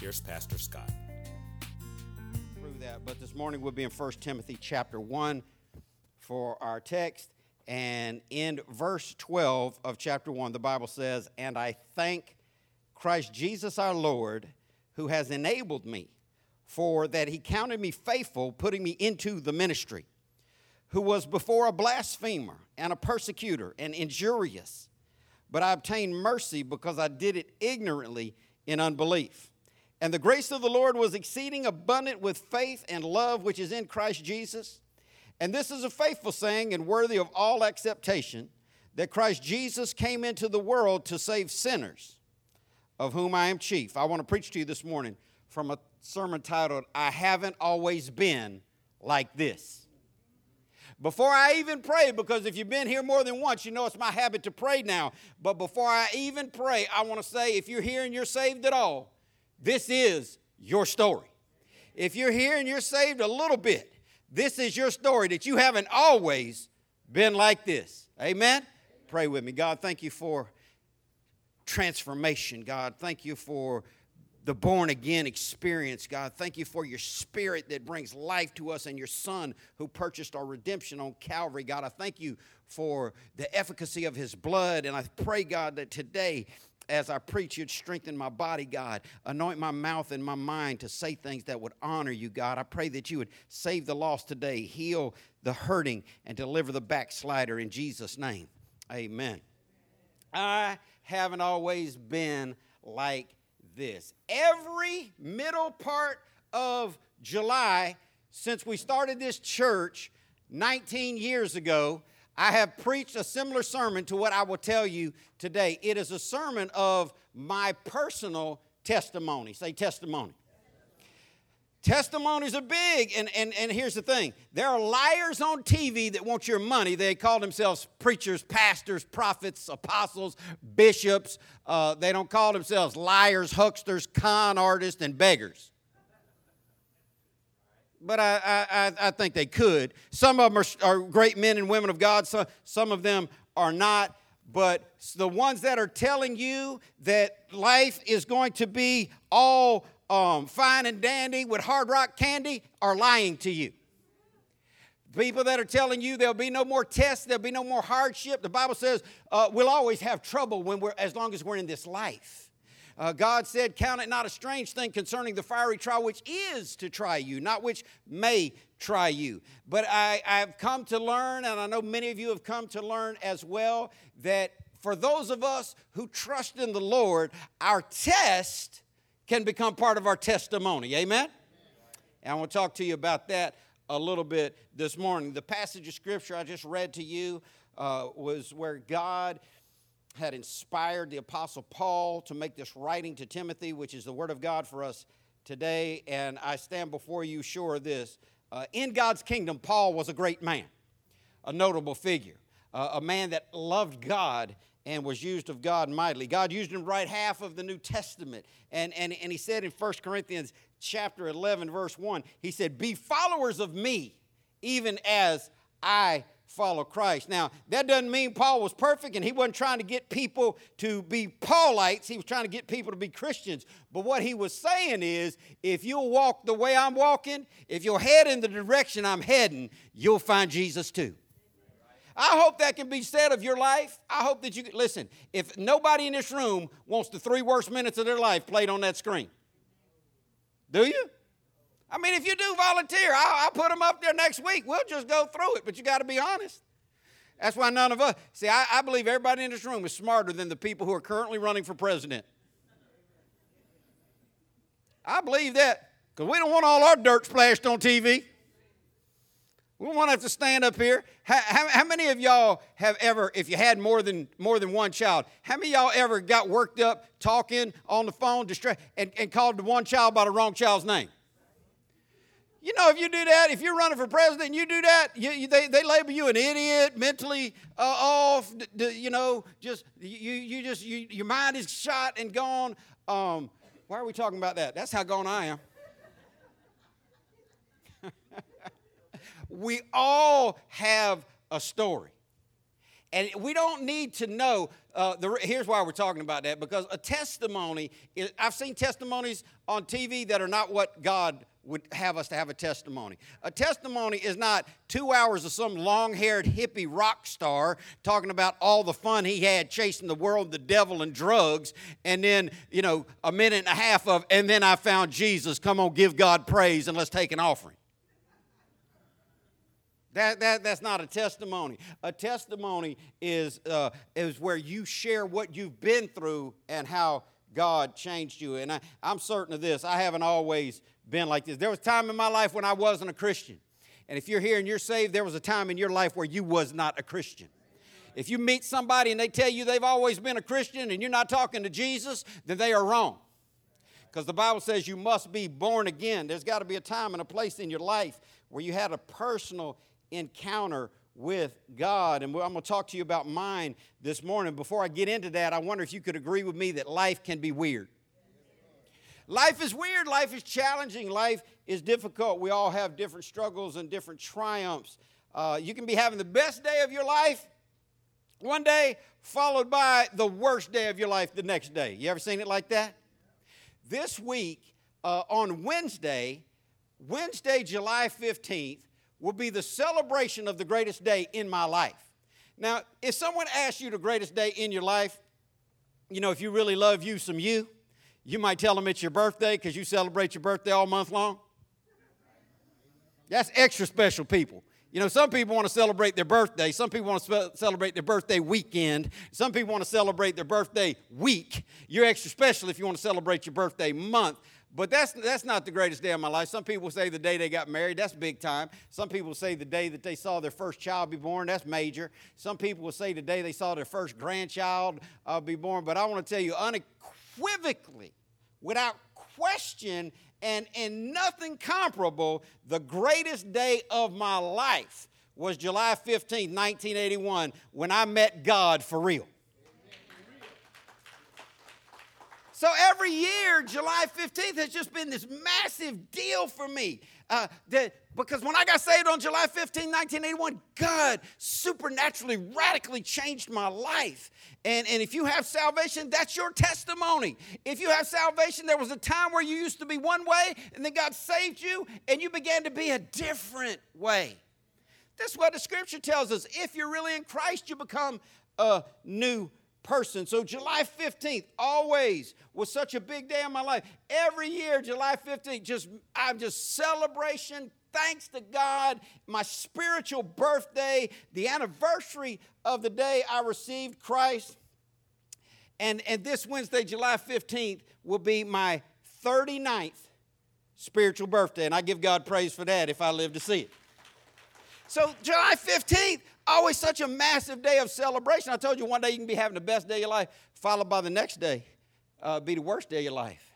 here's Pastor Scott. through that. But this morning we'll be in 1 Timothy chapter 1 for our text. And in verse 12 of chapter 1, the Bible says, And I thank Christ Jesus our Lord, who has enabled me, for that he counted me faithful, putting me into the ministry, who was before a blasphemer and a persecutor and injurious. But I obtained mercy because I did it ignorantly in unbelief. And the grace of the Lord was exceeding abundant with faith and love which is in Christ Jesus. And this is a faithful saying and worthy of all acceptation that Christ Jesus came into the world to save sinners, of whom I am chief. I want to preach to you this morning from a sermon titled, I Haven't Always Been Like This. Before I even pray, because if you've been here more than once, you know it's my habit to pray now. But before I even pray, I want to say if you're here and you're saved at all, this is your story. If you're here and you're saved a little bit, this is your story that you haven't always been like this. Amen? Pray with me. God, thank you for transformation, God. Thank you for the born again experience, God. Thank you for your spirit that brings life to us and your son who purchased our redemption on Calvary, God. I thank you for the efficacy of his blood. And I pray, God, that today, as I preach, you'd strengthen my body, God. Anoint my mouth and my mind to say things that would honor you, God. I pray that you would save the lost today, heal the hurting, and deliver the backslider in Jesus' name. Amen. I haven't always been like this. Every middle part of July, since we started this church 19 years ago, I have preached a similar sermon to what I will tell you today. It is a sermon of my personal testimony. Say testimony. Testimonies are big, and, and, and here's the thing there are liars on TV that want your money. They call themselves preachers, pastors, prophets, apostles, bishops. Uh, they don't call themselves liars, hucksters, con artists, and beggars. But I, I, I- think they could. Some of them are, are great men and women of God, some, some of them are not. But the ones that are telling you that life is going to be all um, fine and dandy with hard rock candy are lying to you. People that are telling you there'll be no more tests, there'll be no more hardship. The Bible says uh, we'll always have trouble when we're, as long as we're in this life. Uh, God said, Count it not a strange thing concerning the fiery trial which is to try you, not which may try you. But I, I've come to learn, and I know many of you have come to learn as well, that for those of us who trust in the Lord, our test can become part of our testimony. Amen? And I want to talk to you about that a little bit this morning. The passage of scripture I just read to you uh, was where God had inspired the Apostle Paul to make this writing to Timothy, which is the Word of God for us today. And I stand before you sure of this. Uh, in God's kingdom, Paul was a great man, a notable figure, uh, a man that loved God and was used of God mightily. God used him to write half of the New Testament. And, and, and he said in 1 Corinthians chapter 11, verse 1, he said, Be followers of me, even as I follow Christ. Now, that doesn't mean Paul was perfect and he wasn't trying to get people to be Paulites. He was trying to get people to be Christians. But what he was saying is if you'll walk the way I'm walking, if you'll head in the direction I'm heading, you'll find Jesus too. I hope that can be said of your life. I hope that you can listen. If nobody in this room wants the three worst minutes of their life played on that screen, do you? I mean, if you do volunteer, I'll, I'll put them up there next week. We'll just go through it, but you got to be honest. That's why none of us, see, I, I believe everybody in this room is smarter than the people who are currently running for president. I believe that because we don't want all our dirt splashed on TV. We don't want to have to stand up here. How, how, how, many of y'all have ever, if you had more than more than one child, how many y'all ever got worked up talking on the phone, distra- and, and called the one child by the wrong child's name? You know, if you do that, if you're running for president you do that, you, you, they, they label you an idiot, mentally uh, off, d- d- you know, just, you, you just, you, your mind is shot and gone. Um, why are we talking about that? That's how gone I am. we all have a story. And we don't need to know. Uh, the, here's why we're talking about that because a testimony, is, I've seen testimonies on TV that are not what God would have us to have a testimony. A testimony is not two hours of some long haired hippie rock star talking about all the fun he had chasing the world, the devil, and drugs, and then, you know, a minute and a half of, and then I found Jesus. Come on, give God praise and let's take an offering. That, that, that's not a testimony. A testimony is, uh, is where you share what you've been through and how God changed you. And I, I'm certain of this. I haven't always been like this. There was a time in my life when I wasn't a Christian. And if you're here and you're saved, there was a time in your life where you was not a Christian. If you meet somebody and they tell you they've always been a Christian and you're not talking to Jesus, then they are wrong. Because the Bible says you must be born again. There's got to be a time and a place in your life where you had a personal encounter with God. And I'm going to talk to you about mine this morning. Before I get into that, I wonder if you could agree with me that life can be weird. Life is weird. Life is challenging. Life is difficult. We all have different struggles and different triumphs. Uh, you can be having the best day of your life one day, followed by the worst day of your life the next day. You ever seen it like that? This week, uh, on Wednesday, Wednesday, July 15th, will be the celebration of the greatest day in my life. Now, if someone asks you the greatest day in your life, you know, if you really love you some you, you might tell them it's your birthday because you celebrate your birthday all month long. That's extra special people. You know, some people want to celebrate their birthday. Some people want to celebrate their birthday weekend. Some people want to celebrate their birthday week. You're extra special if you want to celebrate your birthday month. But that's, that's not the greatest day of my life. Some people say the day they got married, that's big time. Some people say the day that they saw their first child be born, that's major. Some people will say the day they saw their first grandchild uh, be born. But I want to tell you unequivocally, without question and, and nothing comparable, the greatest day of my life was July 15, 1981, when I met God for real. So every year, July 15th has just been this massive deal for me. Uh, that, because when I got saved on July 15, 1981, God supernaturally, radically changed my life. And, and if you have salvation, that's your testimony. If you have salvation, there was a time where you used to be one way, and then God saved you, and you began to be a different way. That's what the scripture tells us. If you're really in Christ, you become a new person. So July 15th always was such a big day in my life. Every year, July 15th, just I'm just celebration, thanks to God, my spiritual birthday, the anniversary of the day I received Christ. And, and this Wednesday, July 15th, will be my 39th spiritual birthday. And I give God praise for that if I live to see it. So, July 15th, always such a massive day of celebration. I told you one day you can be having the best day of your life, followed by the next day uh, be the worst day of your life.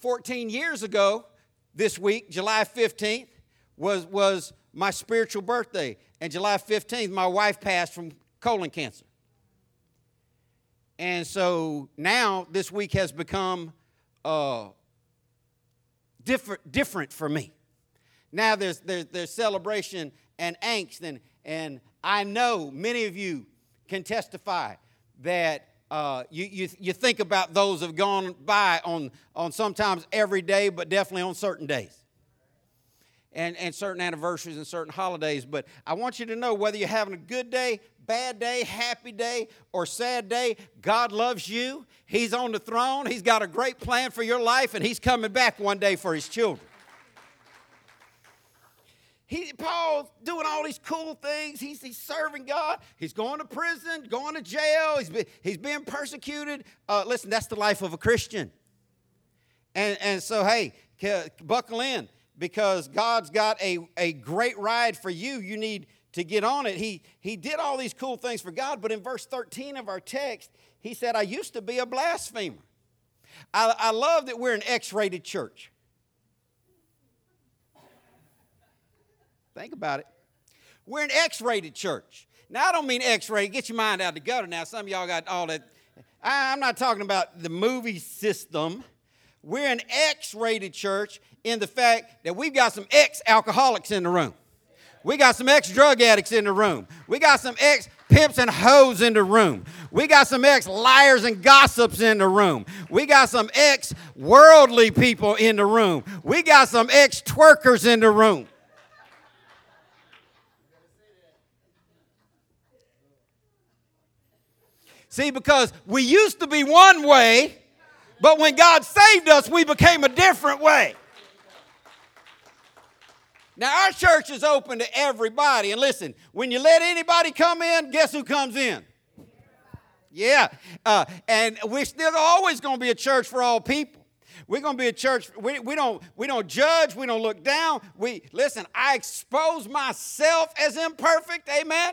14 years ago, this week, July 15th, was, was my spiritual birthday. And July 15th, my wife passed from colon cancer. And so now this week has become uh, different, different for me. Now there's, there's, there's celebration and angst and, and I know many of you can testify that uh, you, you, you think about those that have gone by on, on sometimes every day, but definitely on certain days. And, and certain anniversaries and certain holidays. But I want you to know whether you're having a good day, bad day, happy day, or sad day, God loves you. He's on the throne. He's got a great plan for your life, and He's coming back one day for His children. He, Paul's doing all these cool things. He's, he's serving God. He's going to prison, going to jail. He's, be, he's being persecuted. Uh, listen, that's the life of a Christian. And, and so, hey, buckle in because God's got a, a great ride for you. You need to get on it. He, he did all these cool things for God, but in verse 13 of our text, he said, I used to be a blasphemer. I, I love that we're an X rated church. Think about it. We're an X rated church. Now, I don't mean X rated, get your mind out of the gutter now. Some of y'all got all that. I'm not talking about the movie system. We're an X rated church in the fact that we've got some ex alcoholics in the room. We got some ex drug addicts in the room. We got some ex pimps and hoes in the room. We got some ex liars and gossips in the room. We got some ex worldly people in the room. We got some ex twerkers in the room. See, because we used to be one way, but when God saved us, we became a different way. Now, our church is open to everybody. And listen, when you let anybody come in, guess who comes in? Yeah. Uh, and we're still always going to be a church for all people. We're going to be a church. We, we, don't, we don't judge. We don't look down. We listen. I expose myself as imperfect. Amen.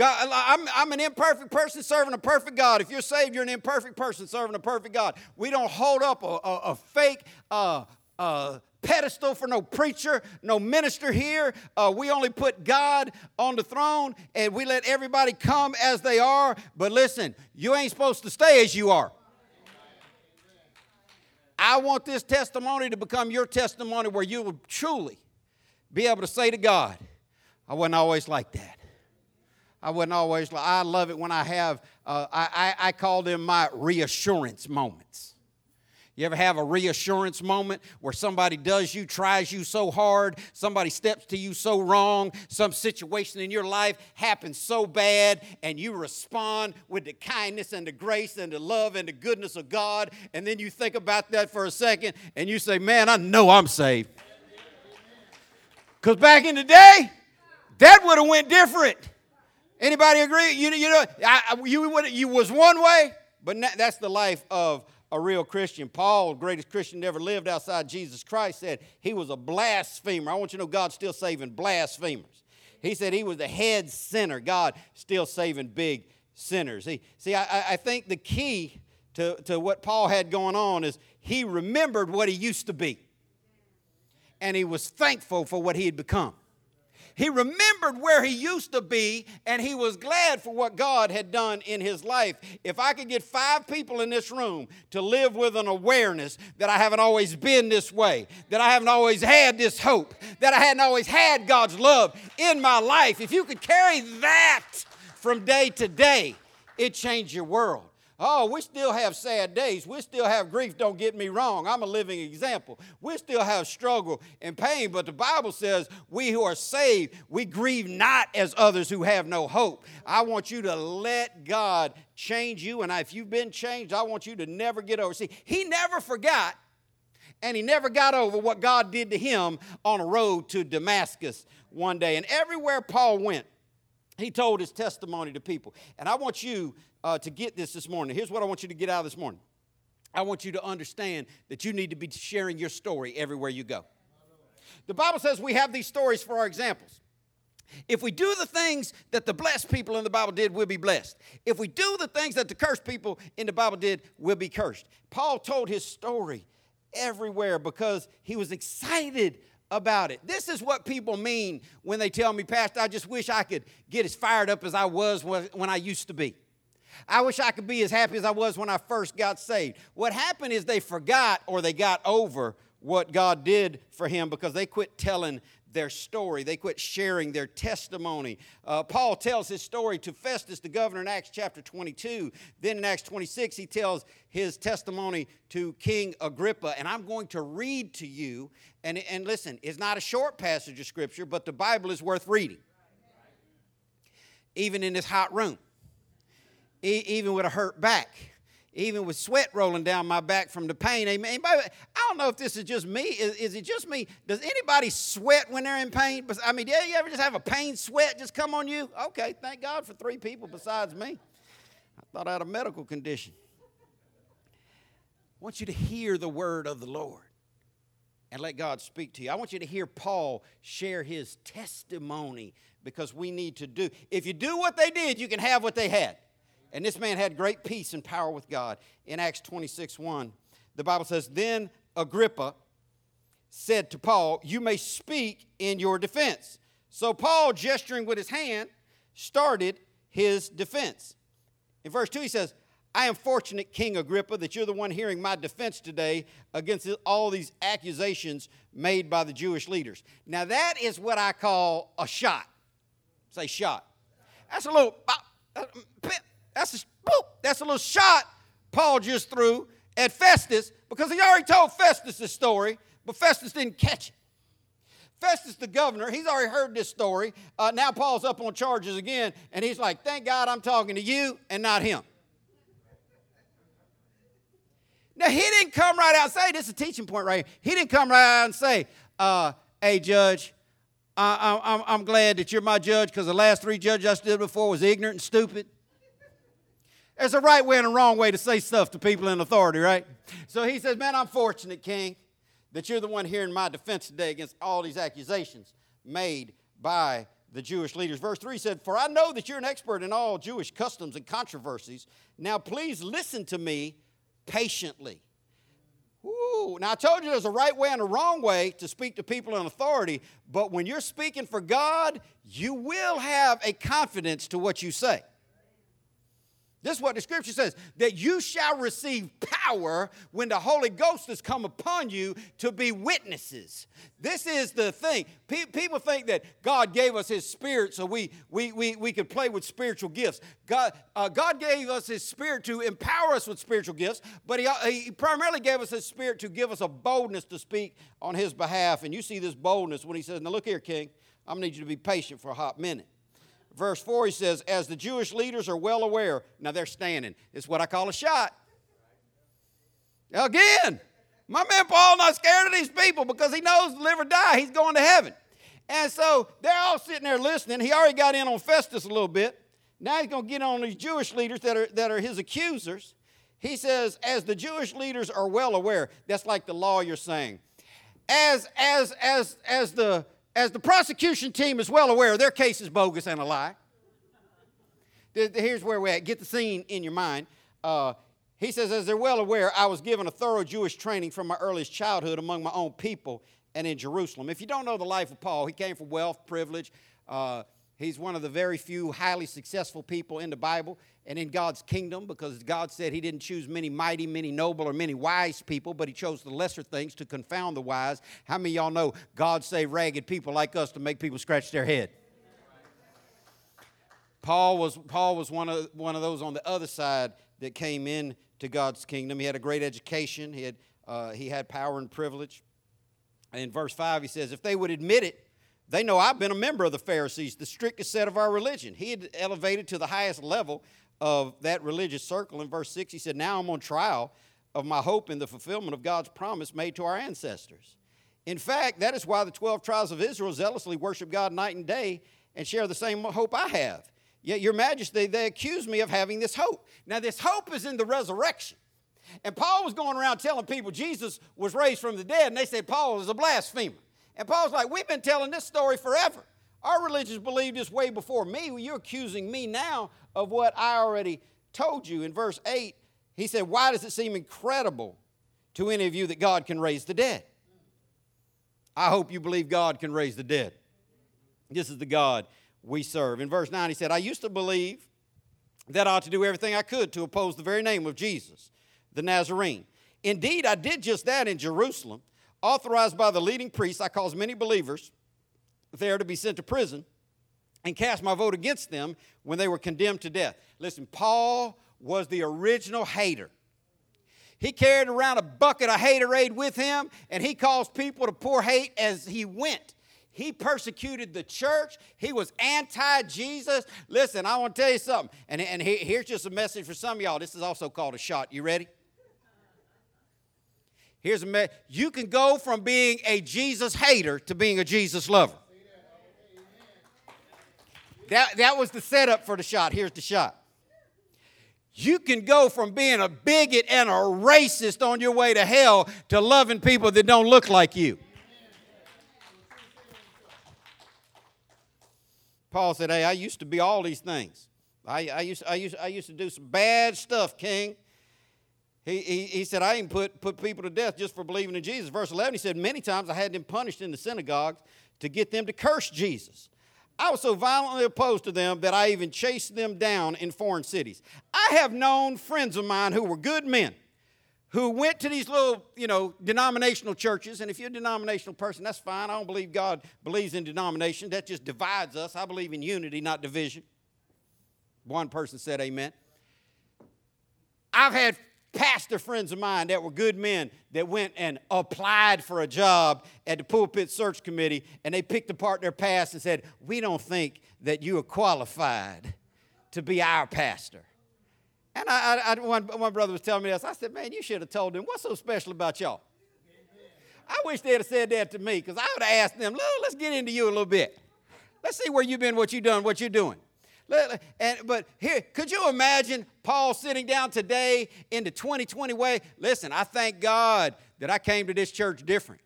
God, I'm, I'm an imperfect person serving a perfect God. If you're saved, you're an imperfect person serving a perfect God. We don't hold up a, a, a fake uh, uh, pedestal for no preacher, no minister here. Uh, we only put God on the throne and we let everybody come as they are. But listen, you ain't supposed to stay as you are. I want this testimony to become your testimony where you will truly be able to say to God, I wasn't always like that. I wasn't always, I love it when I have, uh, I, I, I call them my reassurance moments. You ever have a reassurance moment where somebody does you, tries you so hard, somebody steps to you so wrong, some situation in your life happens so bad, and you respond with the kindness and the grace and the love and the goodness of God, and then you think about that for a second and you say, Man, I know I'm saved. Because back in the day, that would have went different. Anybody agree? You, you know, I, you, you was one way, but that's the life of a real Christian. Paul, greatest Christian ever lived outside Jesus Christ, said he was a blasphemer. I want you to know God's still saving blasphemers. He said he was the head sinner. God still saving big sinners. He, see, I, I think the key to, to what Paul had going on is he remembered what he used to be. And he was thankful for what he had become. He remembered where he used to be and he was glad for what God had done in his life. If I could get five people in this room to live with an awareness that I haven't always been this way, that I haven't always had this hope, that I hadn't always had God's love in my life, if you could carry that from day to day, it changed your world. Oh, we still have sad days. We still have grief, don't get me wrong. I'm a living example. We still have struggle and pain, but the Bible says we who are saved, we grieve not as others who have no hope. I want you to let God change you, and if you've been changed, I want you to never get over. See, he never forgot and he never got over what God did to him on a road to Damascus one day. And everywhere Paul went, he told his testimony to people. And I want you uh, to get this this morning. Here's what I want you to get out of this morning. I want you to understand that you need to be sharing your story everywhere you go. The Bible says we have these stories for our examples. If we do the things that the blessed people in the Bible did, we'll be blessed. If we do the things that the cursed people in the Bible did, we'll be cursed. Paul told his story everywhere because he was excited about it. This is what people mean when they tell me, Pastor, I just wish I could get as fired up as I was when I used to be. I wish I could be as happy as I was when I first got saved. What happened is they forgot or they got over what God did for him because they quit telling their story. They quit sharing their testimony. Uh, Paul tells his story to Festus, the governor, in Acts chapter 22. Then in Acts 26, he tells his testimony to King Agrippa. And I'm going to read to you. And, and listen, it's not a short passage of scripture, but the Bible is worth reading, even in this hot room e- even with a hurt back, even with sweat rolling down my back from the pain. Amen. Anybody, I don't know if this is just me. Is, is, it just me? Does anybody sweat when they're in pain? I mean, do you ever just have a pain sweat just come on you? Okay, thank God for three people besides me. I thought I had a medical condition. I want you to hear the word of the Lord. and let God speak to you. I want you to hear Paul share his testimony because we need to do. If you do what they did, you can have what they had. And this man had great peace and power with God. In Acts 26 1, the Bible says, Then Agrippa said to Paul, You may speak in your defense. So Paul, gesturing with his hand, started his defense. In verse 2, he says, I am fortunate, King Agrippa, that you're the one hearing my defense today against all these accusations made by the Jewish leaders. Now, that is what I call a shot. Say shot. That's a little, uh, that's a, boop, that's a little shot Paul just threw at Festus because he already told Festus this story, but Festus didn't catch it. Festus, the governor, he's already heard this story. Uh, now Paul's up on charges again, and he's like, Thank God I'm talking to you and not him. Now, he didn't come right out and say, this is a teaching point right here. He didn't come right out and say, uh, hey, judge, I, am glad that you're my judge because the last three judges I stood before was ignorant and stupid. There's a right way and a wrong way to say stuff to people in authority, right? So he says, man, I'm fortunate, king, that you're the one hearing my defense today against all these accusations made by the Jewish leaders. Verse 3 said, For I know that you're an expert in all Jewish customs and controversies. Now please listen to me patiently. Ooh, now I told you there's a right way and a wrong way to speak to people in authority, but when you're speaking for God, you will have a confidence to what you say. This is what the scripture says that you shall receive power when the Holy Ghost has come upon you to be witnesses. This is the thing. people think that God gave us His Spirit so we, we, we, we could play with spiritual gifts. God, uh, God gave us His Spirit to empower us with spiritual gifts, but he, he primarily gave us His Spirit to give us a boldness to speak on His behalf. And you see this boldness when He says, Now look here, King, I'm going to need you to be patient for a hot minute verse 4, he says, As the Jewish leaders are well aware, now they're standing. It's what I call a shot. Again, my man Paul not scared of these people because he knows live or die, he's going to heaven. And so they're all sitting there listening. He already got in on Festus a little bit. Now he's going to get on these Jewish leaders that are, that are his accusers. He says, as the Jewish leaders are well aware, that's like the lawyer saying, as, as, as, as the as the prosecution team is well aware, their case is bogus and a lie. Here's where we're at. Get the scene in your mind. Uh, he says, as they're well aware, I was given a thorough Jewish training from my earliest childhood among my own people and in Jerusalem. If you don't know the life of Paul, he came from wealth, privilege. Uh, he's one of the very few highly successful people in the Bible and in God's kingdom because God said He didn't choose many mighty, many noble, or many wise people, but He chose the lesser things to confound the wise. How many y'all know God saved ragged people like us to make people scratch their head? Paul was, Paul was one, of, one of those on the other side that came in to God's kingdom. He had a great education, he had, uh, he had power and privilege. In verse 5, he says, If they would admit it, they know I've been a member of the Pharisees, the strictest set of our religion. He had elevated to the highest level of that religious circle. In verse 6, he said, Now I'm on trial of my hope in the fulfillment of God's promise made to our ancestors. In fact, that is why the 12 tribes of Israel zealously worship God night and day and share the same hope I have. Yet, Your Majesty, they accuse me of having this hope. Now, this hope is in the resurrection. And Paul was going around telling people Jesus was raised from the dead, and they said Paul is a blasphemer. And Paul's like, We've been telling this story forever. Our religions believed this way before me. You're accusing me now of what I already told you. In verse 8, he said, Why does it seem incredible to any of you that God can raise the dead? I hope you believe God can raise the dead. This is the God we serve. In verse 9, he said, I used to believe that I ought to do everything I could to oppose the very name of Jesus, the Nazarene. Indeed, I did just that in Jerusalem. Authorized by the leading priests, I caused many believers there to be sent to prison and cast my vote against them when they were condemned to death. Listen, Paul was the original hater. He carried around a bucket of haterade with him, and he caused people to pour hate as he went. He persecuted the church. He was anti Jesus. Listen, I want to tell you something. And, and here's just a message for some of y'all. This is also called a shot. You ready? Here's a message. You can go from being a Jesus hater to being a Jesus lover. That, that was the setup for the shot. Here's the shot. You can go from being a bigot and a racist on your way to hell to loving people that don't look like you. Paul said, Hey, I used to be all these things. I, I, used, I, used, I used to do some bad stuff, King. He, he, he said, I even put, put people to death just for believing in Jesus. Verse 11, he said, Many times I had them punished in the synagogues to get them to curse Jesus. I was so violently opposed to them that I even chased them down in foreign cities. I have known friends of mine who were good men who went to these little, you know, denominational churches. And if you're a denominational person, that's fine. I don't believe God believes in denomination. That just divides us. I believe in unity, not division. One person said amen. I've had pastor friends of mine that were good men that went and applied for a job at the pulpit search committee and they picked apart their past and said, We don't think that you are qualified to be our pastor. And I, I, one, one brother was telling me this. I said, Man, you should have told them, what's so special about y'all? I wish they'd have said that to me because I would have asked them, let's get into you a little bit. Let's see where you've been, what you've done, what you're doing. And, but here, could you imagine Paul sitting down today in the 2020 way? Listen, I thank God that I came to this church different.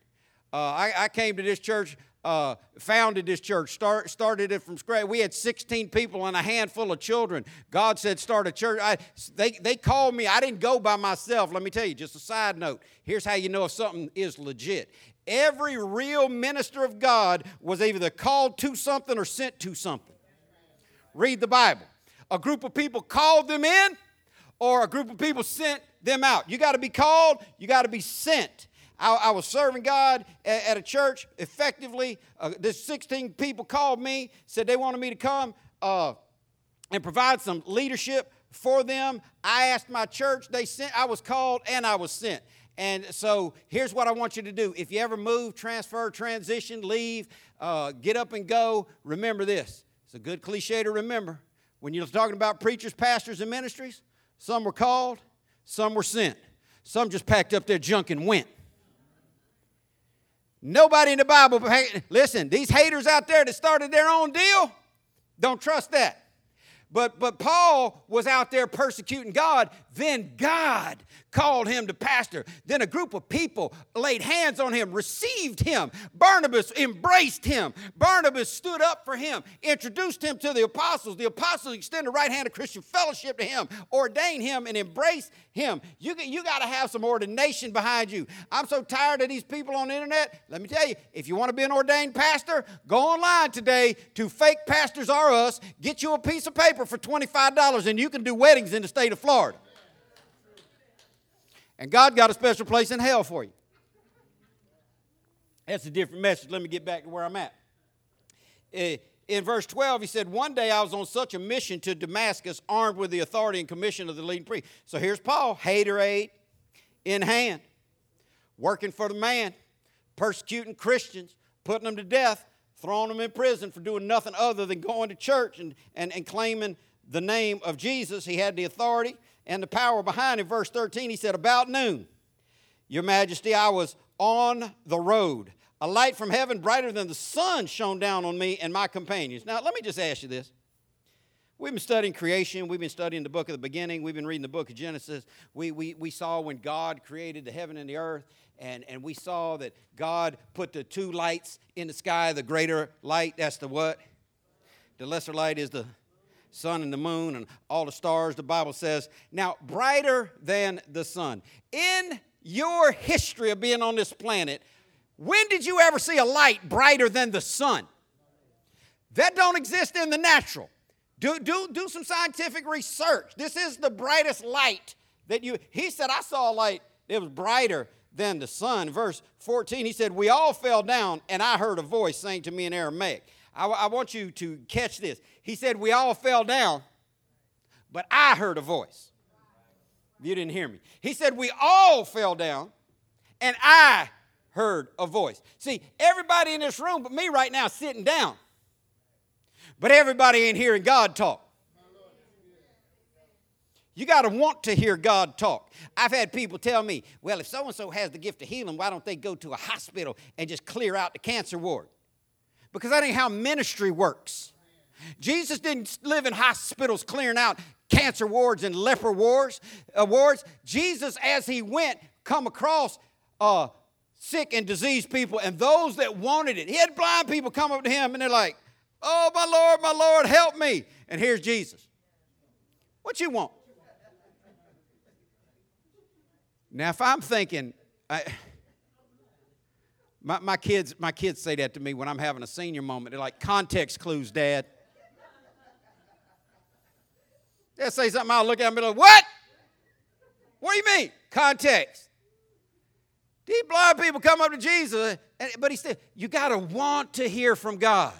Uh, I, I, came to this church, uh, founded this church, start, started it from scratch. We had 16 people and a handful of children. God said, start a church. I, they, they called me. I didn't go by myself. Let me tell you, just a side note. Here's how you know if something is legit. Every real minister of God was either called to something or sent to something read the Bible. A group of people called them in, or a group of people sent them out. You got to be called, you got to be sent. I, I, was serving God at, at a church effectively. Uh, this 16 people called me, said they wanted me to come uh, and provide some leadership for them. I asked my church, they sent, I was called and I was sent. And so here's what I want you to do. If you ever move, transfer, transition, leave, uh, get up and go, remember this it's a good cliche to remember. When you're talking about preachers, pastors, and ministries, some were called, some were sent. Some just packed up their junk and went. Nobody in the Bible, listen, these haters out there that started their own deal, don't trust that. But, but Paul was out there persecuting God. Then God called him to pastor. Then a group of people laid hands on him, received him. Barnabas embraced him. Barnabas stood up for him, introduced him to the apostles. The apostles extended the right hand of Christian fellowship to him, ordained him, and embraced him. You, you got to have some ordination behind you. I'm so tired of these people on the internet. Let me tell you, if you want to be an ordained pastor, go online today to Fake Pastors Are Us, get you a piece of paper for $25, and you can do weddings in the state of Florida. And God got a special place in hell for you. That's a different message. Let me get back to where I'm at. Eh, in verse 12, he said, One day I was on such a mission to Damascus, armed with the authority and commission of the leading priest. So here's Paul, haterade in hand, working for the man, persecuting Christians, putting them to death, throwing them in prison for doing nothing other than going to church and, and, and claiming the name of Jesus. He had the authority and the power behind him. Verse 13, he said, About noon, Your Majesty, I was on the road. A light from heaven, brighter than the sun, shone down on me and my companions. Now, let me just ask you this. We've been studying creation. We've been studying the book of the beginning. We've been reading the book of Genesis. We, we, we saw when God created the heaven and the earth, and, and we saw that God put the two lights in the sky. The greater light, that's the what? The lesser light is the sun and the moon and all the stars, the Bible says. Now, brighter than the sun. In your history of being on this planet, when did you ever see a light brighter than the sun? That don't exist in the natural. Do, do, do some scientific research. This is the brightest light that you, he said, I saw a light that was brighter than the sun. Verse 14, he said, We all fell down, and I heard a voice saying to me in Aramaic. I, I want you to catch this. He said, We all fell down, but I heard a voice. You didn't hear me. He said, We all fell down, and I heard a voice. See, everybody in this room but me right now sitting down, but everybody ain't hearing God talk. You got to want to hear God talk. I've had people tell me, well, if so and so has the gift of healing, why don't they go to a hospital and just clear out the cancer ward? because that ain't how ministry works. Jesus didn't live in hospitals clearing out cancer wards and leper wards, uh, wards. Jesus, as he went, come across uh, sick and diseased people and those that wanted it. He had blind people come up to him and they're like, Oh, my Lord, my Lord, help me. And here's Jesus. What you want? Now, if I'm thinking, I, my, my, kids, my kids say that to me when I'm having a senior moment. They're like, context clues, Dad. They'll say something, I'll look at them and be like, what? What do you mean? Context. These blind people come up to Jesus, but he said, you got to want to hear from God.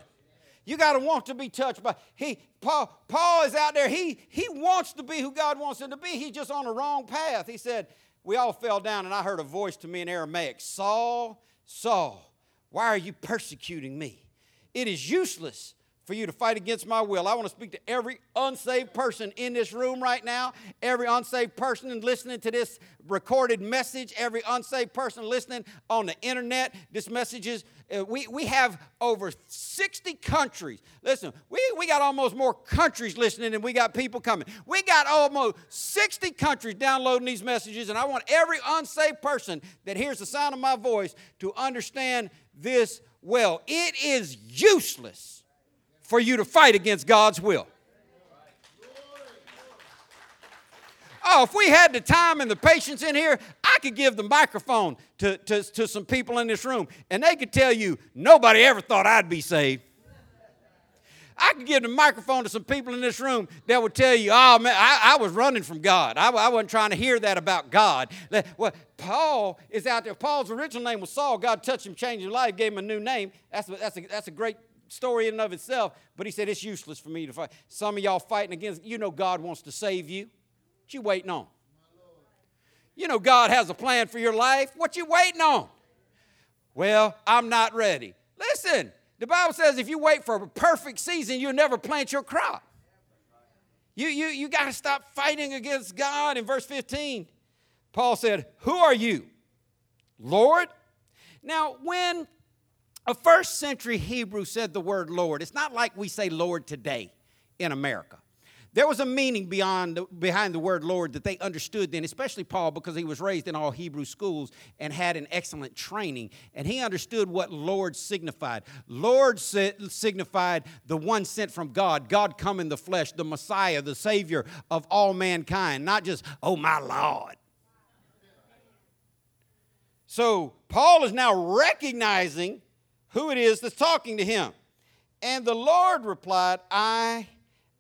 You got to want to be touched by. He Paul Paul is out there. He he wants to be who God wants him to be. He's just on the wrong path. He said, "We all fell down, and I heard a voice to me in Aramaic, Saul, Saul, why are you persecuting me? It is useless for you to fight against my will. I want to speak to every unsaved person in this room right now, every unsaved person listening to this recorded message, every unsaved person listening on the internet. This message is, uh, we, we have over 60 countries. Listen, we, we got almost more countries listening than we got people coming. We got almost 60 countries downloading these messages, and I want every unsaved person that hears the sound of my voice to understand this well. It is useless for you to fight against God's will. Oh, if we had the time and the patience in here, I could give the microphone to, to, to some people in this room, and they could tell you nobody ever thought I'd be saved. I could give the microphone to some people in this room that would tell you, oh man, I, I was running from God. I, I, wasn't trying to hear that about God. Well, Paul is out there. Paul's original name was Saul. God touched him, changed his life, gave him a new name. That's, that's, a, that's a great story in and of itself, but he said it's useless for me to fight. Some of y'all fighting against, you know God wants to save you. What you waiting on? You know God has a plan for your life. What you waiting on? Well, I'm not ready. Listen, the Bible says if you wait for a perfect season, you'll never plant your crop. You, you, you got to stop fighting against God. In verse 15, Paul said, Who are you? Lord? Now, when a first century Hebrew said the word Lord. It's not like we say Lord today in America. There was a meaning beyond behind the word Lord that they understood then, especially Paul, because he was raised in all Hebrew schools and had an excellent training. And he understood what Lord signified. Lord signified the one sent from God, God come in the flesh, the Messiah, the Savior of all mankind, not just, oh my Lord. So Paul is now recognizing who it is that's talking to him. And the Lord replied, I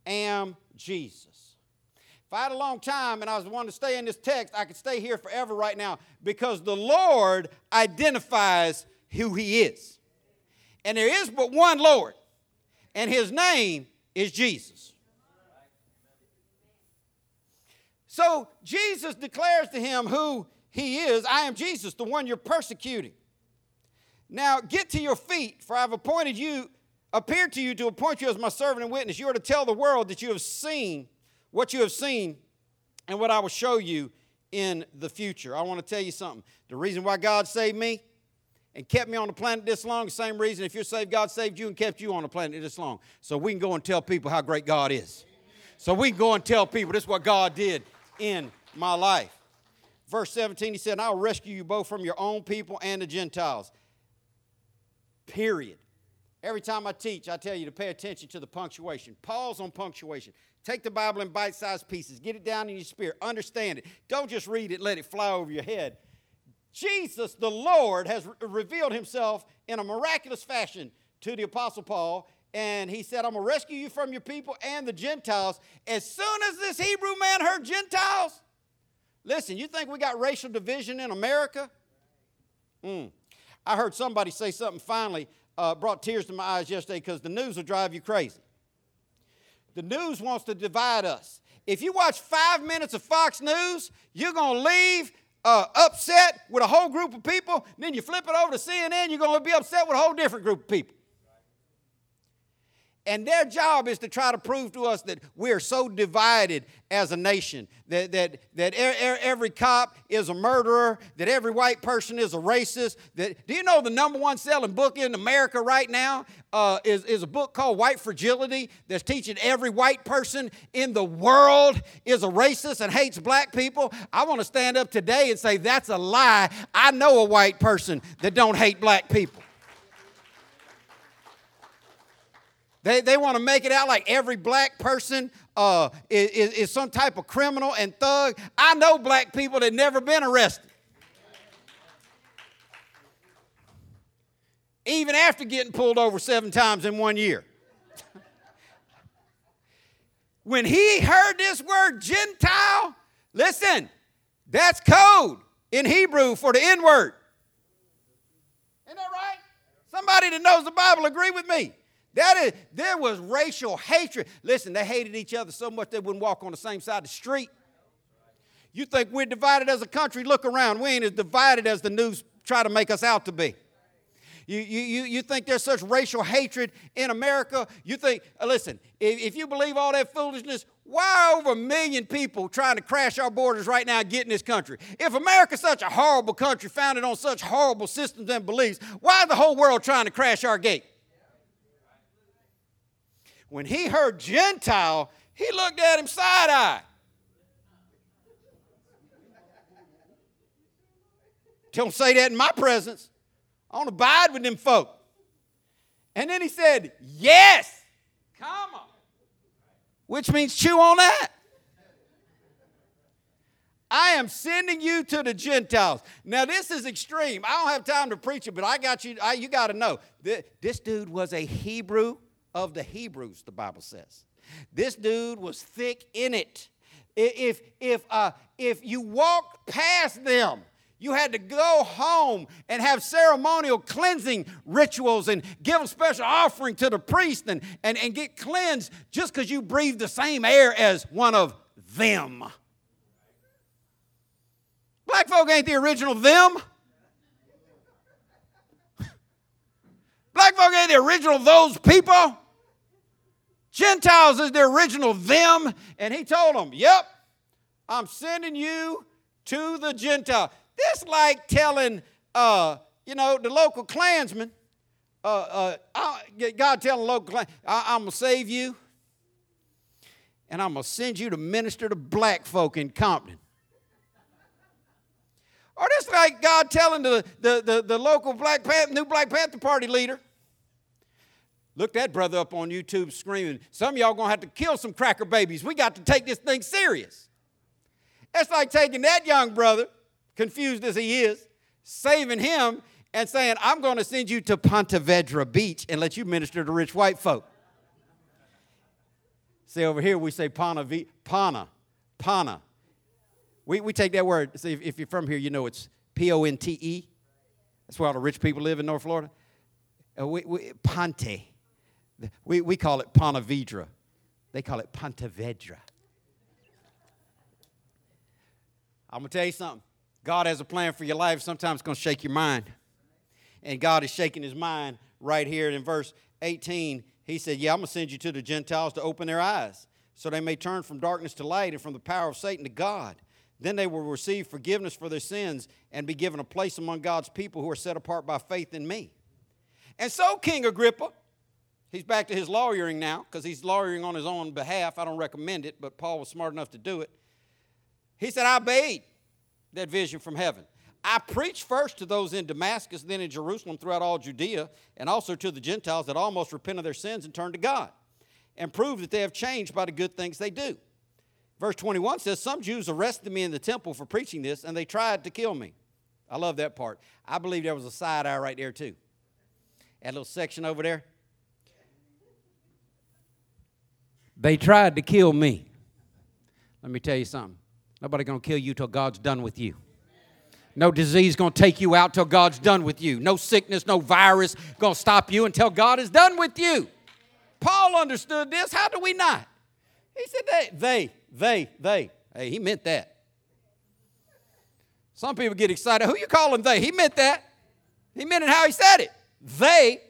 am Jesus. If I had a long time and I was wanting to stay in this text, I could stay here forever right now because the Lord identifies who he is. And there is but one Lord, and his name is Jesus. So Jesus declares to him who he is I am Jesus, the one you're persecuting. Now get to your feet, for I've appointed you, appeared to you to appoint you as my servant and witness. You are to tell the world that you have seen what you have seen and what I will show you in the future. I want to tell you something. The reason why God saved me and kept me on the planet this long, the same reason if you're saved, God saved you and kept you on the planet this long. So we can go and tell people how great God is. So we can go and tell people this is what God did in my life. Verse 17, he said, I'll rescue you both from your own people and the Gentiles. Period. Every time I teach, I tell you to pay attention to the punctuation. Pause on punctuation. Take the Bible in bite sized pieces, get it down in your spirit, understand it. Don't just read it, let it fly over your head. Jesus, the Lord, has re- revealed himself in a miraculous fashion to the Apostle Paul, and he said, I'm going to rescue you from your people and the Gentiles. As soon as this Hebrew man heard Gentiles, listen, you think we got racial division in America? Hmm. I heard somebody say something finally uh, brought tears to my eyes yesterday because the news will drive you crazy. The news wants to divide us. If you watch five minutes of Fox News, you're going to leave uh, upset with a whole group of people. Then you flip it over to CNN, you're going to be upset with a whole different group of people. And their job is to try to prove to us that we're so divided as a nation, that, that, that every cop is a murderer, that every white person is a racist. That, do you know the number one selling book in America right now uh, is, is a book called White Fragility that's teaching every white person in the world is a racist and hates black people? I want to stand up today and say that's a lie. I know a white person that don't hate black people. They, they want to make it out like every black person uh, is, is some type of criminal and thug. I know black people that never been arrested. Even after getting pulled over seven times in one year. when he heard this word Gentile, listen, that's code in Hebrew for the N word. Isn't that right? Somebody that knows the Bible agree with me. That is, there was racial hatred. Listen, they hated each other so much they wouldn't walk on the same side of the street. You think we're divided as a country? Look around. We ain't as divided as the news try to make us out to be. You, you, you think there's such racial hatred in America? You think, uh, listen, if, if you believe all that foolishness, why are over a million people trying to crash our borders right now and get in this country? If America's such a horrible country founded on such horrible systems and beliefs, why is the whole world trying to crash our gate? When he heard Gentile, he looked at him side eye. Don't say that in my presence. I want to abide with them folk. And then he said, Yes, come on. Which means chew on that. I am sending you to the Gentiles. Now, this is extreme. I don't have time to preach it, but I got you. I, you got to know. This dude was a Hebrew of the Hebrews, the Bible says. This dude was thick in it. If, if, uh, if you walked past them, you had to go home and have ceremonial cleansing rituals and give a special offering to the priest and, and, and get cleansed just because you breathe the same air as one of them. Black folk ain't the original them. Black folk ain't the original those people. Gentiles is the original them. And he told them, Yep, I'm sending you to the Gentile. This like telling, uh, you know, the local clansmen, uh, uh, God telling local clan, I, I'm going to save you and I'm going to send you to minister to black folk in Compton. Or this like God telling the, the, the, the local Black Panther, new Black Panther Party leader, Look that brother up on YouTube screaming, some of y'all gonna have to kill some cracker babies. We got to take this thing serious. That's like taking that young brother, confused as he is, saving him and saying, I'm gonna send you to Ponte Vedra Beach and let you minister to rich white folk. See, over here we say Pana, Pana, Pana. We, we take that word, see, if, if you're from here, you know it's P O N T E. That's where all the rich people live in North Florida. Uh, we, we, Ponte. We, we call it Panavedra. They call it Ponte Vedra. I'm going to tell you something. God has a plan for your life. Sometimes it's going to shake your mind. And God is shaking his mind right here in verse 18. He said, Yeah, I'm going to send you to the Gentiles to open their eyes so they may turn from darkness to light and from the power of Satan to God. Then they will receive forgiveness for their sins and be given a place among God's people who are set apart by faith in me. And so, King Agrippa, He's back to his lawyering now because he's lawyering on his own behalf. I don't recommend it, but Paul was smart enough to do it. He said, I obeyed that vision from heaven. I preached first to those in Damascus, then in Jerusalem, throughout all Judea, and also to the Gentiles that almost repent of their sins and turn to God, and prove that they have changed by the good things they do. Verse 21 says, Some Jews arrested me in the temple for preaching this, and they tried to kill me. I love that part. I believe there was a side eye right there, too. That little section over there. They tried to kill me. Let me tell you something. Nobody gonna kill you till God's done with you. No disease gonna take you out till God's done with you. No sickness, no virus gonna stop you until God is done with you. Paul understood this. How do we not? He said they, they, they, they. Hey, he meant that. Some people get excited. Who you calling they? He meant that. He meant it how he said it. They,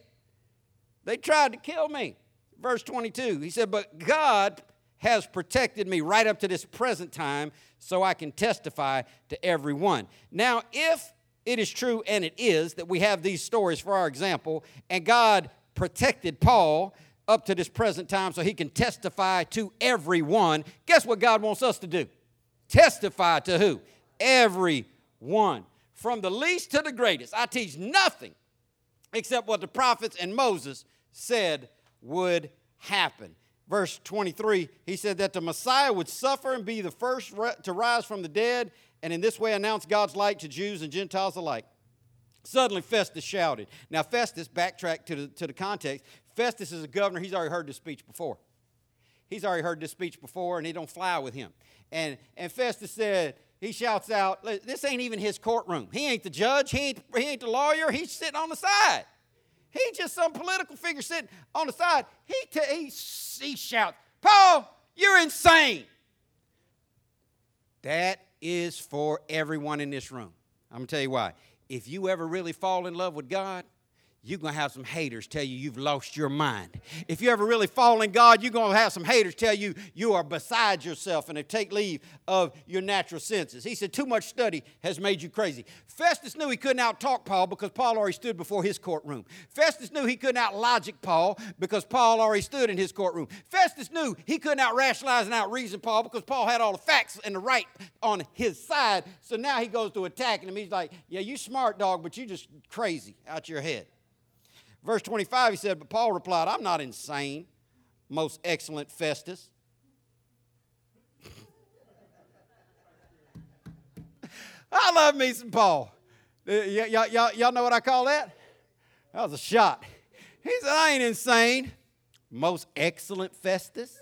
they tried to kill me. Verse 22, he said, But God has protected me right up to this present time so I can testify to everyone. Now, if it is true, and it is, that we have these stories for our example, and God protected Paul up to this present time so he can testify to everyone, guess what God wants us to do? Testify to who? Everyone. From the least to the greatest. I teach nothing except what the prophets and Moses said would happen. Verse 23, he said that the Messiah would suffer and be the first to rise from the dead, and in this way announce God's light to Jews and Gentiles alike. Suddenly Festus shouted. Now, Festus, backtrack to the, to the context, Festus is a governor. He's already heard this speech before. He's already heard this speech before, and he don't fly with him. And, and Festus said, he shouts out, this ain't even his courtroom. He ain't the judge. He ain't, he ain't the lawyer. He's sitting on the side. He's just some political figure sitting on the side. He, t- he, he shouts, Paul, you're insane. That is for everyone in this room. I'm going to tell you why. If you ever really fall in love with God, you're going to have some haters tell you you've lost your mind. If you ever really fall in God, you're going to have some haters tell you you are beside yourself and to take leave of your natural senses. He said, Too much study has made you crazy. Festus knew he couldn't out-talk Paul because Paul already stood before his courtroom. Festus knew he couldn't out-logic Paul because Paul already stood in his courtroom. Festus knew he couldn't out-rationalize and out-reason Paul because Paul had all the facts and the right on his side. So now he goes to attacking him. He's like, Yeah, you smart dog, but you just crazy out your head. Verse 25, he said, But Paul replied, I'm not insane, most excellent Festus. I love me some Paul. Uh, y- y- y- y'all know what I call that? That was a shot. He said, I ain't insane, most excellent Festus.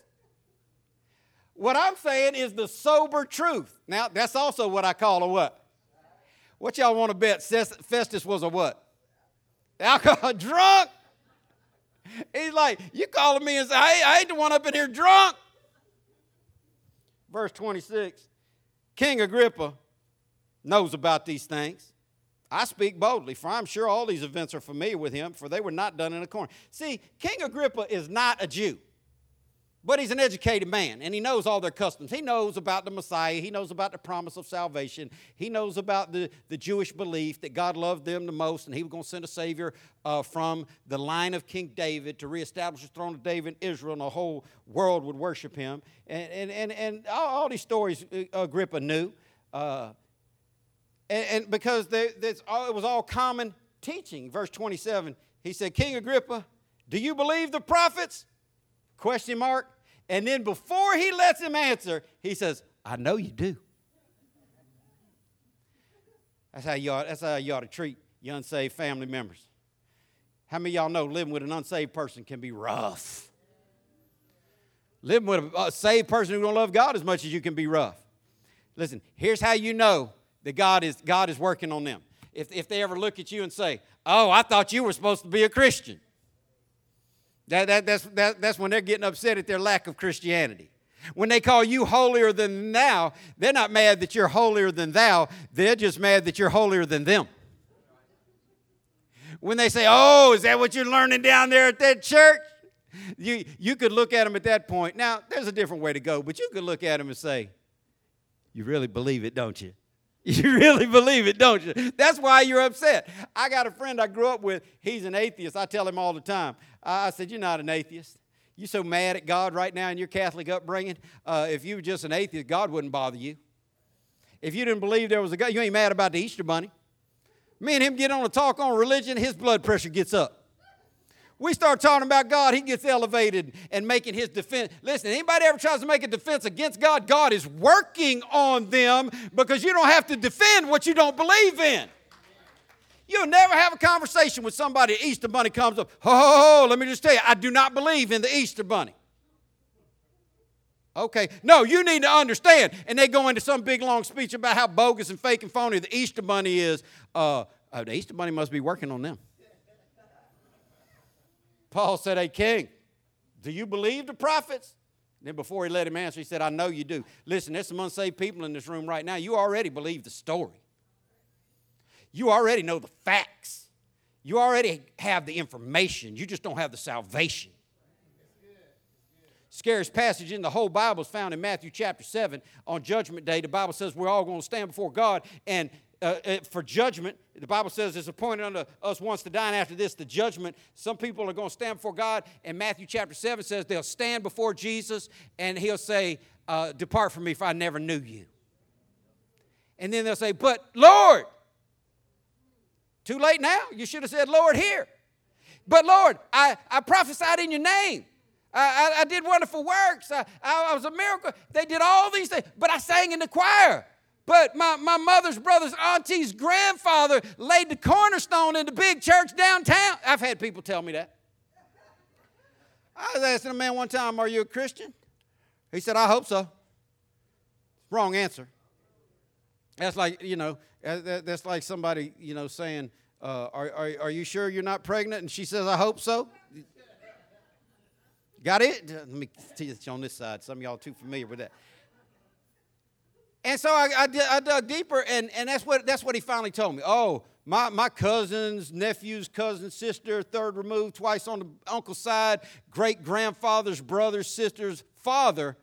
What I'm saying is the sober truth. Now, that's also what I call a what? What y'all want to bet Festus was a what? Alcohol drunk. He's like, You calling me and say, hey, I ain't the one up in here drunk. Verse 26 King Agrippa knows about these things. I speak boldly, for I'm sure all these events are familiar with him, for they were not done in a corner. See, King Agrippa is not a Jew. But he's an educated man and he knows all their customs. He knows about the Messiah. He knows about the promise of salvation. He knows about the, the Jewish belief that God loved them the most and he was going to send a Savior uh, from the line of King David to reestablish the throne of David in Israel and the whole world would worship him. And, and, and, and all, all these stories uh, Agrippa knew. Uh, and, and, because they, all, it was all common teaching. Verse 27, he said, King Agrippa, do you believe the prophets? Question mark. And then before he lets him answer, he says, I know you do. That's how you ought, that's how you ought to treat your unsaved family members. How many y'all know living with an unsaved person can be rough? Living with a, a saved person who don't love God as much as you can be rough. Listen, here's how you know that God is, God is working on them. If, if they ever look at you and say, Oh, I thought you were supposed to be a Christian. That, that, that's, that, that's when they're getting upset at their lack of Christianity. When they call you holier than thou, they're not mad that you're holier than thou, they're just mad that you're holier than them. When they say, Oh, is that what you're learning down there at that church? You, you could look at them at that point. Now, there's a different way to go, but you could look at them and say, You really believe it, don't you? You really believe it, don't you? That's why you're upset. I got a friend I grew up with. He's an atheist. I tell him all the time. I said, You're not an atheist. You're so mad at God right now in your Catholic upbringing. Uh, if you were just an atheist, God wouldn't bother you. If you didn't believe there was a God, you ain't mad about the Easter bunny. Me and him get on a talk on religion, his blood pressure gets up. We start talking about God, he gets elevated and making his defense. Listen, anybody ever tries to make a defense against God, God is working on them because you don't have to defend what you don't believe in. You'll never have a conversation with somebody, Easter Bunny comes up, ho, let me just tell you, I do not believe in the Easter Bunny. Okay, no, you need to understand. And they go into some big long speech about how bogus and fake and phony the Easter Bunny is. Uh, uh, the Easter Bunny must be working on them. Paul said, Hey, king, do you believe the prophets? then before he let him answer, he said, I know you do. Listen, there's some unsaved people in this room right now. You already believe the story. You already know the facts. You already have the information. You just don't have the salvation. Scariest passage in the whole Bible is found in Matthew chapter 7. On Judgment Day, the Bible says we're all going to stand before God and uh, uh, for judgment. The Bible says it's appointed unto us once to die, and after this, the judgment. Some people are going to stand before God, and Matthew chapter 7 says they'll stand before Jesus, and he'll say, uh, Depart from me, for I never knew you. And then they'll say, But Lord, too late now. You should have said, Lord, here. But Lord, I, I prophesied in your name. I, I, I did wonderful works. I, I, I was a miracle. They did all these things, but I sang in the choir. But my, my mother's brother's auntie's grandfather laid the cornerstone in the big church downtown. I've had people tell me that. I was asking a man one time, Are you a Christian? He said, I hope so. Wrong answer. That's like, you know, that's like somebody, you know, saying, uh, are, are, are you sure you're not pregnant? And she says, I hope so. Got it? Let me teach you on this side. Some of y'all too familiar with that. And so I, I, I, dug deeper, and, and that's, what, that's what he finally told me. Oh, my, my cousins, nephews, cousin, sister, third removed, twice on the uncle's side, great grandfather's brother's sister's father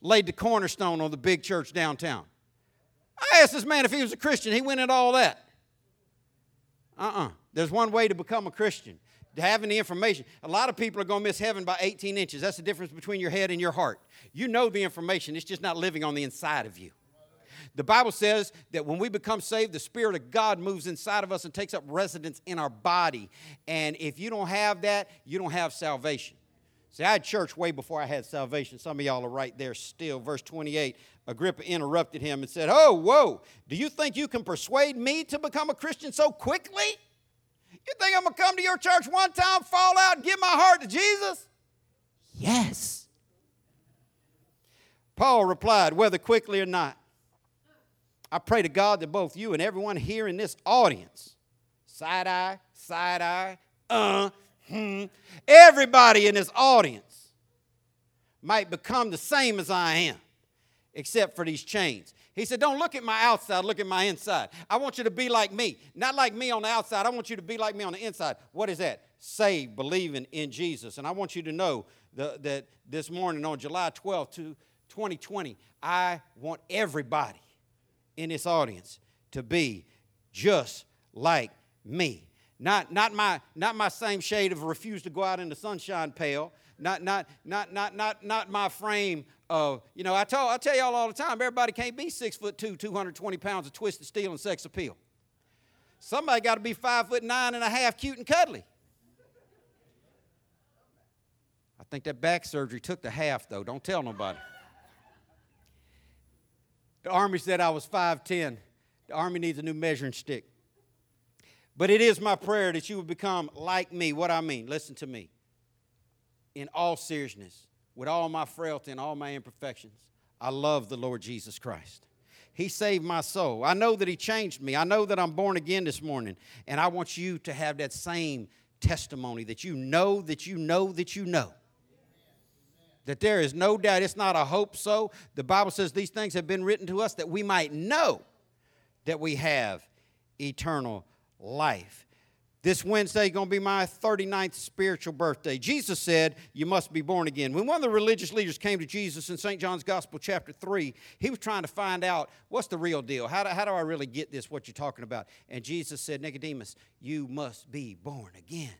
laid the cornerstone on the big church downtown. I asked this man if he was a Christian. He went into all that. Uh uh-uh. uh There's one way to become a Christian having the information. A lot of people are going to miss heaven by 18 inches. That's the difference between your head and your heart. You know the information, it's just not living on the inside of you. The Bible says that when we become saved, the Spirit of God moves inside of us and takes up residence in our body. And if you don't have that, you don't have salvation. See, I had church way before I had salvation. Some of y'all are right there still. Verse 28 Agrippa interrupted him and said, Oh, whoa, do you think you can persuade me to become a Christian so quickly? You think I'm going to come to your church one time, fall out, and give my heart to Jesus? Yes. Paul replied, Whether quickly or not, I pray to God that both you and everyone here in this audience, side eye, side eye, uh, hmm, everybody in this audience might become the same as I am, except for these chains. He said, Don't look at my outside, look at my inside. I want you to be like me. Not like me on the outside, I want you to be like me on the inside. What is that? Saved, believing in Jesus. And I want you to know the, that this morning on July 12th, 2020, I want everybody in this audience to be just like me. Not, not, my, not my same shade of refuse to go out in the sunshine pale. Not, not, not, not, not, not my frame of, you know, I, tell, I tell y'all all the time, everybody can't be six foot two, 220 pounds of twisted steel and sex appeal. Somebody got to be five foot nine and a half, cute and cuddly. I think that back surgery took the half, though. Don't tell nobody. The Army said I was 5'10. The Army needs a new measuring stick. But it is my prayer that you would become like me. What I mean, listen to me. In all seriousness, with all my frailty and all my imperfections, I love the Lord Jesus Christ. He saved my soul. I know that He changed me. I know that I'm born again this morning. And I want you to have that same testimony that you know, that you know, that you know that there is no doubt it's not a hope so. The Bible says these things have been written to us that we might know that we have eternal life. This Wednesday is going to be my 39th spiritual birthday. Jesus said, You must be born again. When one of the religious leaders came to Jesus in St. John's Gospel, chapter 3, he was trying to find out what's the real deal? How do, how do I really get this, what you're talking about? And Jesus said, Nicodemus, you must be born again.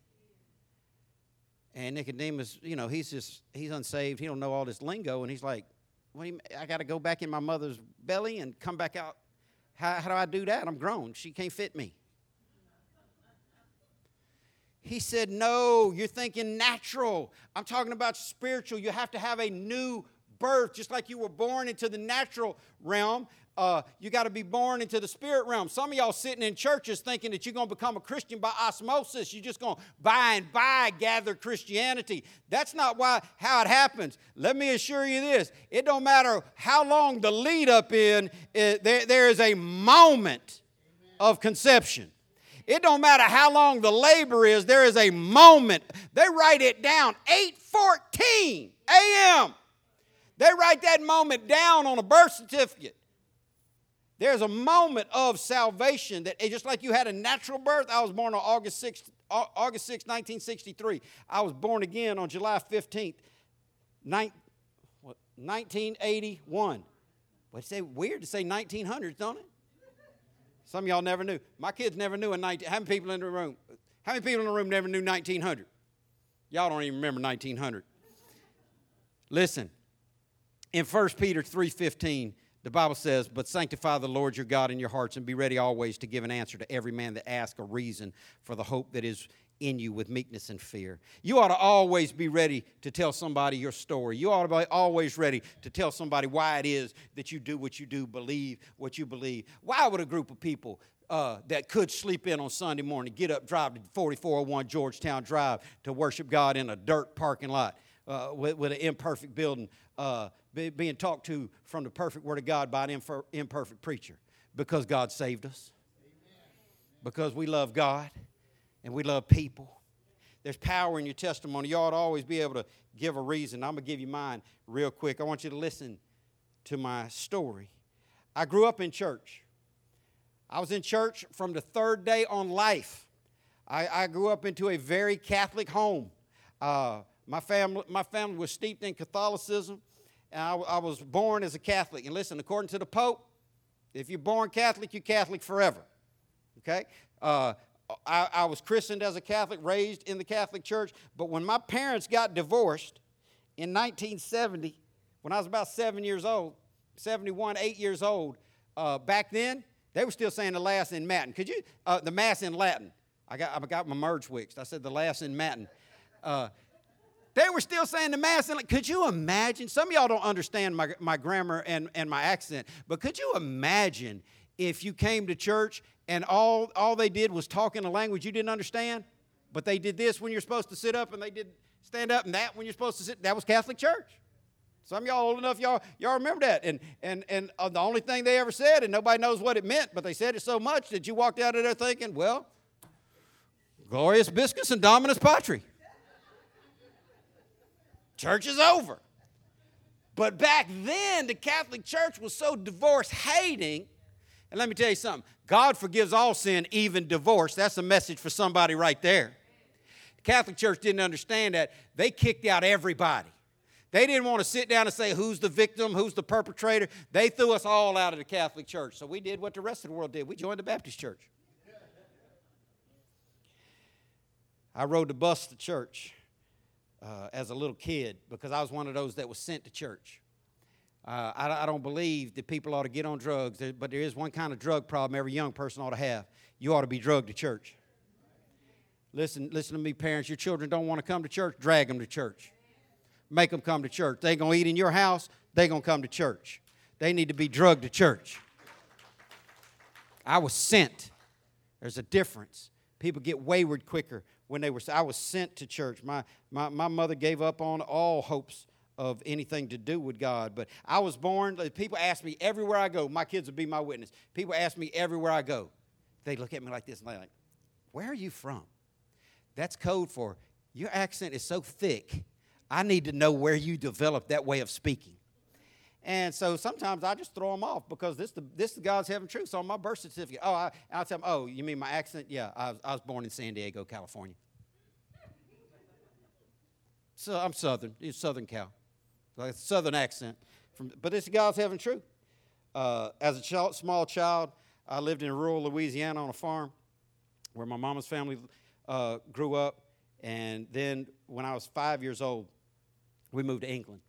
And Nicodemus, you know, he's just, he's unsaved. He don't know all this lingo. And he's like, what you, I got to go back in my mother's belly and come back out. How, how do I do that? I'm grown. She can't fit me. He said, No, you're thinking natural. I'm talking about spiritual. You have to have a new birth, just like you were born into the natural realm uh, you got to be born into the spirit realm. Some of y'all sitting in churches thinking that you're going to become a Christian by osmosis. You're just going to by and by gather Christianity. That's not why how it happens. Let me assure you this: it don't matter how long the lead up in. It, there, there is a moment of conception. It don't matter how long the labor is. There is a moment. They write it down. 8:14 a.m. They write that moment down on a birth certificate. There's a moment of salvation that just like you had a natural birth, I was born on August 6, August 6, 1963. I was born again on July 15th, 1981. But it's weird to say 1900s, don't it? Some of y'all never knew. My kids never knew in 19. How many people in the room? How many people in the room never knew 1900? Y'all don't even remember 1900. Listen, in 1 Peter 3:15, the Bible says, "But sanctify the Lord your God in your hearts, and be ready always to give an answer to every man that asks a reason for the hope that is in you with meekness and fear. You ought to always be ready to tell somebody your story. You ought to be always ready to tell somebody why it is that you do what you do, believe what you believe. Why would a group of people uh, that could sleep in on Sunday morning get up, drive to 4401 Georgetown Drive to worship God in a dirt parking lot uh, with, with, an imperfect building, uh, be, being talked to from the perfect Word of God by an imperfect preacher? Because God saved us, because we love God and we love people. There's power in your testimony. You ought to always be able to give a reason. I'm going to give you mine real quick. I want you to listen to my story. I grew up in church. I was in church from the third day on life. I, I grew up into a very Catholic home. Uh, my, family, my family was steeped in Catholicism, I, I was born as a Catholic. And listen, according to the Pope, if you're born Catholic, you're Catholic forever. Okay? Uh, I, I, was christened as a Catholic, raised in the Catholic Church. But when my parents got divorced in 1970, when I was about seven years old, 71, eight years old, uh, back then, they were still saying the last in Latin. Could you, uh, the Mass in Latin. I got, I got my merge wixed. I said the last in Latin. Uh, they were still saying the Mass And like, Could you imagine? Some of y'all don't understand my, my grammar and, and my accent, but could you imagine if you came to church and all, all they did was talk in a language you didn't understand, but they did this when you're supposed to sit up and they did stand up and that when you're supposed to sit. That was Catholic Church. Some of y'all old enough, y'all, y'all remember that. And, and, and uh, the only thing they ever said, and nobody knows what it meant, but they said it so much that you walked out of there thinking, well, glorious biscuits and dominus patri. Church is over. But back then, the Catholic Church was so divorce hating and let me tell you something God forgives all sin, even divorce. That's a message for somebody right there. The Catholic Church didn't understand that. They kicked out everybody. They didn't want to sit down and say who's the victim, who's the perpetrator. They threw us all out of the Catholic Church. So we did what the rest of the world did. We joined the Baptist Church. I rode the bus to church uh, as a little kid because I was one of those that was sent to church. Uh, I, I, don't believe that people ought to get on drugs, but there is one kind of drug problem every young person ought to have. You ought to be drugged to church. Listen, listen to me, parents. Your children don't want to come to church, drag them to church. Make them come to church. They gonna eat in your house, they gonna come to church. They need to be drugged to church. I was sent. There's a difference. People get wayward quicker when they were. I was sent to church. My my, my mother gave up on all hopes of anything to do with God. But I was born, people ask me everywhere I go, my kids will be my witness. People ask me everywhere I go. They look at me like this and they're like, Where are you from? That's code for your accent is so thick, I need to know where you developed that way of speaking. And so sometimes I just throw them off because this the this the God's heaven truth. So on my birth certificate, oh, I, will tell them, oh, you mean my accent? Yeah, I was, I was born in San Diego, California. So I'm Southern, it's Southern Cal like a southern accent. From, but this God's heaven truth. Uh, as a child, small child, I lived in rural Louisiana on a farm where my mama's family uh, grew up. And then when I was five years old, we moved to England.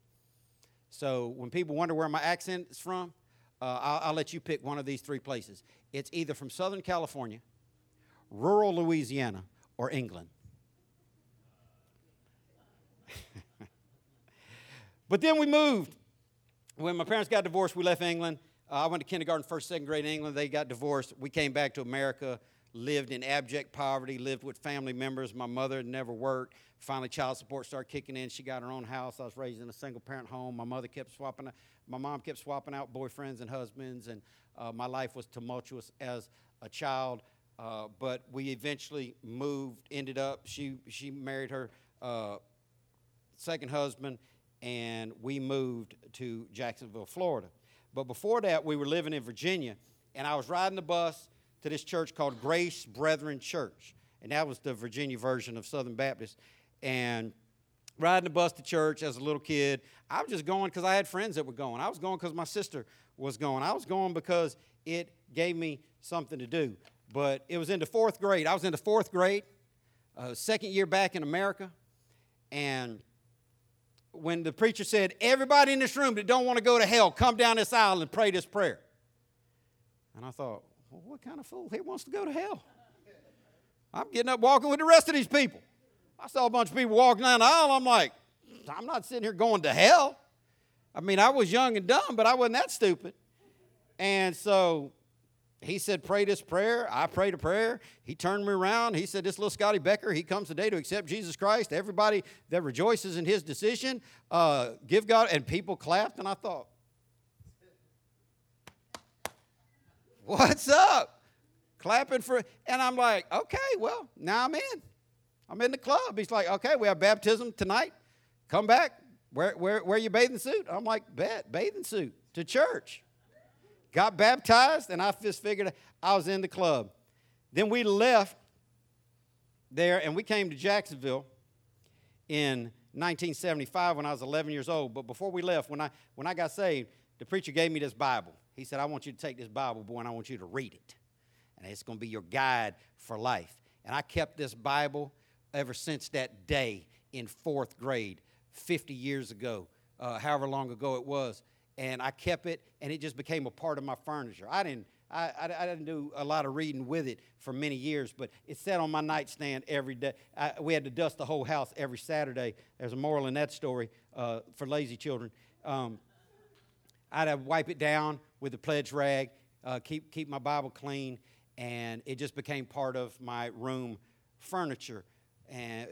So when people wonder where my accent is from, uh, I'll, I'll let you pick one of these three places. It's either from Southern California, rural Louisiana, or England. But then we moved. When my parents got divorced, we left England. Uh, I went to kindergarten, first, second grade in England. They got divorced. We came back to America, lived in abject poverty, lived with family members. My mother never worked. Finally, child support started kicking in. She got her own house. I was raised in a single parent home. My mother kept swapping, my mom kept swapping out boyfriends and husbands, and uh, my life was tumultuous as a child. Uh, but we eventually moved, ended up, she, she married her uh, second husband and we moved to Jacksonville, Florida. But before that, we were living in Virginia, and I was riding the bus to this church called Grace Brethren Church, and that was the Virginia version of Southern Baptist. And riding the bus to church as a little kid. I was just going because I had friends that were going. I was going because my sister was going. I was going because it gave me something to do. But it was in the fourth grade. I was in the fourth grade, uh, second year back in America. And when the preacher said, Everybody in this room that don't want to go to hell, come down this aisle and pray this prayer. And I thought, well, what kind of fool He wants to go to hell? I'm getting up walking with the rest of these people. I saw a bunch of people walking down the aisle. I'm like, I'm not sitting here going to hell. I mean, I was young and dumb, but I wasn't that stupid. And so he said, Pray this prayer. I prayed a prayer. He turned me around. He said, This little Scotty Becker, he comes today to accept Jesus Christ. Everybody that rejoices in his decision, uh, give God. And people clapped, and I thought, What's up? Clapping for, and I'm like, Okay, well, now I'm in. I'm in the club. He's like, Okay, we have baptism tonight. Come back. Wear, wear, wear your bathing suit. I'm like, Bet, bathing suit to church got baptized, and I just figured I was in the club. Then we left there and we came to Jacksonville in 1975 when I was 11 years old. But before we left, when I, when I got saved, the preacher gave me this Bible. He said, I want you to take this Bible, boy, and I want you to read it. And it's going to be your guide for life. And I kept this Bible ever since that day in fourth grade, 50 years ago, uh, however long ago it was and I kept it, and it just became a part of my furniture. I didn't. I, I, I, didn't do a lot of reading with it for many years, but it sat on my nightstand every day. I, we had to dust the whole house every Saturday. There's a moral in that story uh, for lazy children. Um, I'd have wipe it down with a pledge rag, uh, keep, keep my Bible clean, and it just became part of my room furniture. And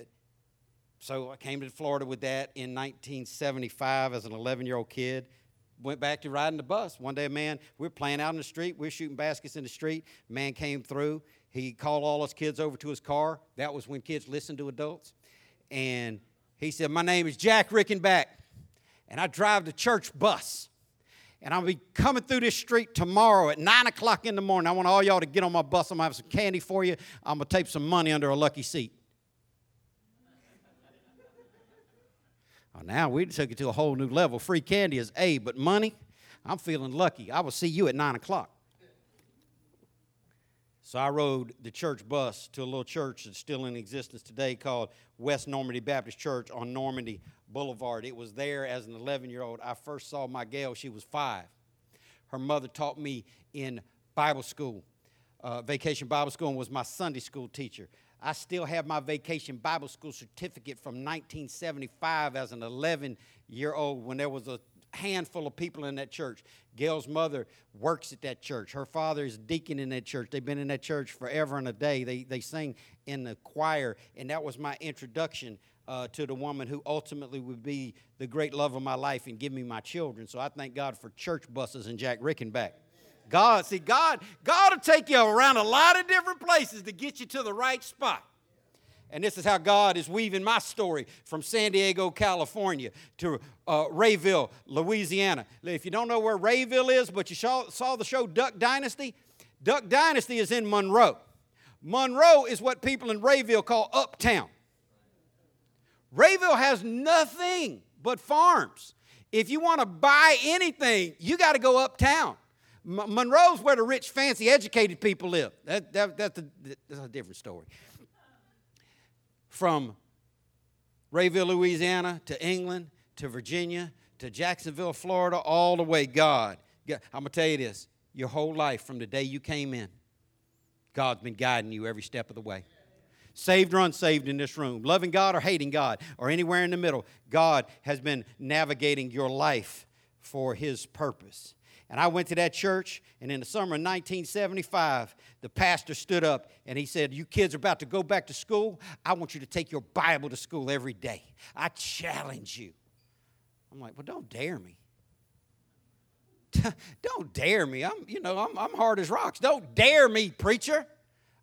so I came to Florida with that in 1975 as an 11 year old kid went back to riding the bus. One day, a man, we're playing out in the street. We're shooting baskets in the street. Man came through. He called all us kids over to his car. That was when kids listened to adults. And he said, My name is Jack Rickenback, and I drive the church bus. And I'll be coming through this street tomorrow at 9 o'clock in the morning. I want all y'all to get on my bus. I'm going to have some candy for you. I'm going to tape some money under a lucky seat. Well, oh, now we took it to a whole new level. Free candy is A, but money, I'm feeling lucky. I will see you at 9 o'clock. So I rode the church bus to a little church that's still in existence today called West Normandy Baptist Church on Normandy Boulevard. It was there as an 11 year old. I first saw my gal, she was five. Her mother taught me in Bible school, uh, vacation Bible school, and was my Sunday school teacher. I still have my vacation Bible school certificate from 1975 as an 11 year old when there was a handful of people in that church. Gail's mother works at that church. Her father is deacon in that church. They've been in that church forever and a day. They, they sing in the choir, and that was my introduction uh, to the woman who ultimately would be the great love of my life and give me my children. So I thank God for church buses and Jack Rickenback. God, see, God, God will take you around a lot of different places to get you to the right spot. And this is how God is weaving my story from San Diego, California to uh, Rayville, Louisiana. If you don't know where Rayville is, but you saw, saw the show Duck Dynasty, Duck Dynasty is in Monroe. Monroe is what people in Rayville call uptown. Rayville has nothing but farms. If you want to buy anything, you got to go uptown. Monroe's where the rich, fancy, educated people live. That, that, that's, a, that's a different story. From Rayville, Louisiana, to England, to Virginia, to Jacksonville, Florida, all the way, God. I'm going to tell you this your whole life from the day you came in, God's been guiding you every step of the way. Saved or unsaved in this room, loving God or hating God, or anywhere in the middle, God has been navigating your life for His purpose. And I went to that church, and in the summer of 1975, the pastor stood up and he said, You kids are about to go back to school. I want you to take your Bible to school every day. I challenge you. I'm like, Well, don't dare me. don't dare me. I'm, you know, I'm, I'm hard as rocks. Don't dare me, preacher.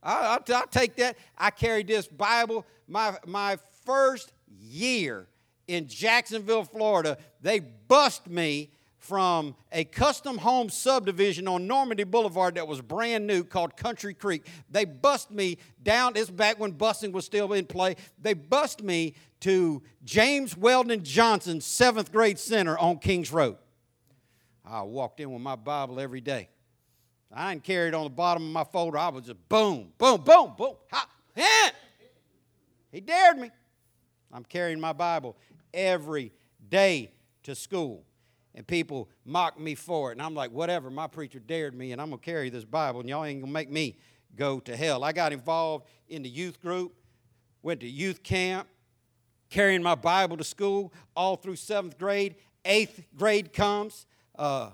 I, will I'll take that. I carried this Bible my, my first year in Jacksonville, Florida. They bust me from a custom home subdivision on Normandy Boulevard that was brand new called Country Creek. They bust me down, this back when busing was still in play. They bust me to James Weldon Johnson Seventh Grade Center on Kings Road. I walked in with my Bible every day. I didn't carry it on the bottom of my folder. I was just boom, boom, boom, boom. Ha, ha. He dared me. I'm carrying my Bible every day to school and people mock me for it. And I'm like, whatever, my preacher dared me, and I'm going to carry this Bible, and y'all ain't going to make me go to hell. I got involved in the youth group, went to youth camp, carrying my Bible to school all through seventh grade. Eighth grade comes. Uh,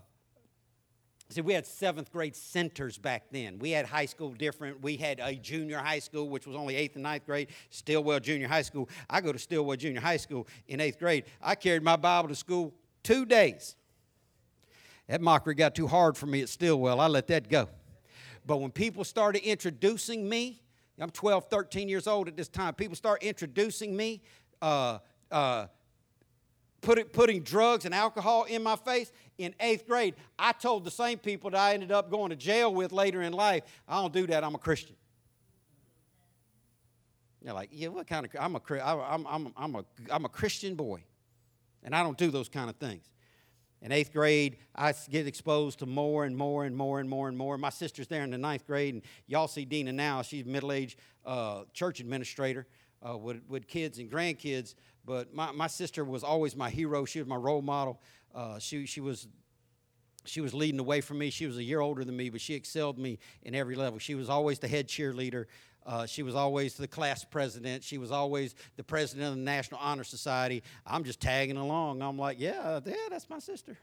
See, we had seventh grade centers back then. We had high school different. We had a junior high school, which was only eighth and ninth grade, Stilwell Junior High School. I go to Stilwell Junior High School in eighth grade. I carried my Bible to school two days. That mockery got too hard for me at Stilwell. I let that go. But when people started introducing me, I'm 12, 13 years old at this time, people start introducing me, uh, uh, putting, putting drugs and alcohol in my face. In eighth grade, I told the same people that I ended up going to jail with later in life, I don't do that, I'm a Christian. You're like, yeah, what kind of, I'm a, I'm, I'm, I'm a, I'm a Christian boy. And I don't do those kind of things. In eighth grade, I get exposed to more and more and more and more and more. My sister's there in the ninth grade, and y'all see Dina now. She's middle aged uh, church administrator uh, with, with kids and grandkids. But my, my sister was always my hero. She was my role model. Uh, she, she, was, she was leading the way for me. She was a year older than me, but she excelled me in every level. She was always the head cheerleader. Uh, she was always the class president. She was always the president of the National Honor Society. I'm just tagging along. I'm like, yeah, yeah, that's my sister.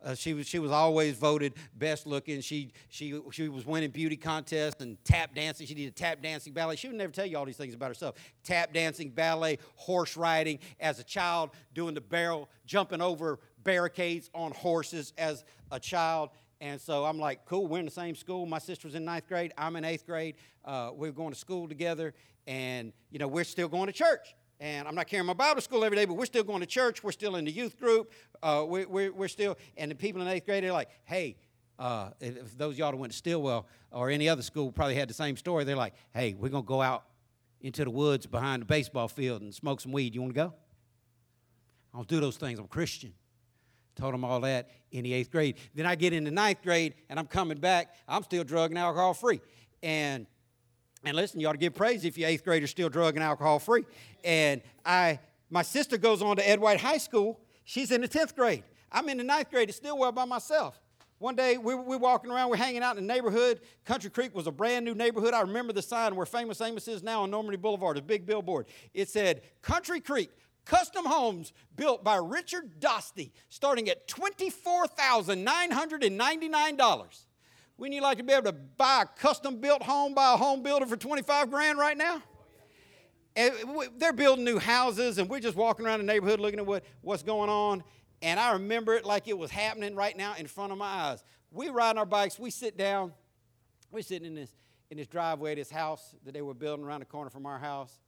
Uh, she was she was always voted best looking. She she she was winning beauty contests and tap dancing. She did a tap dancing ballet. She would never tell you all these things about herself. Tap dancing, ballet, horse riding. As a child, doing the barrel, jumping over barricades on horses as a child. And so I'm like, cool, we're in the same school. My sister was in ninth grade, I'm in eighth grade. Uh, we're going to school together, and, you know, we're still going to church. And I'm not carrying my Bible school every day, but we're still going to church. We're still in the youth group. Uh, we, we're, we're still, and the people in eighth grade are like, hey, uh, if those y'all that went to Stilwell or any other school probably had the same story, they're like, hey, we're going to go out into the woods behind the baseball field and smoke some weed. You want to go? I don't do those things. I'm Christian. Told them all that in the eighth grade. Then I get into ninth grade and I'm coming back. I'm still drug and alcohol free. And and listen, you ought to give praise if your eighth grader still drug and alcohol free. And I my sister goes on to Ed White High School. She's in the 10th grade. I'm in the ninth grade at Stillwell by myself. One day we were walking around, we're hanging out in the neighborhood. Country Creek was a brand new neighborhood. I remember the sign where Famous Amos is now on Normandy Boulevard, a big billboard. It said, Country Creek, Custom homes built by Richard Dosty, starting at $24,999. Wouldn't you like to be able to buy a custom built home by a home builder for 25 grand right now? Eh, and they're building new houses, and we're just walking around the neighborhood looking at what, what's going on. And I remember it like it was happening right now in front of my eyes. We ride our bikes, we sit down, we're sitting in this, in this driveway, this house that they were building around the corner from our house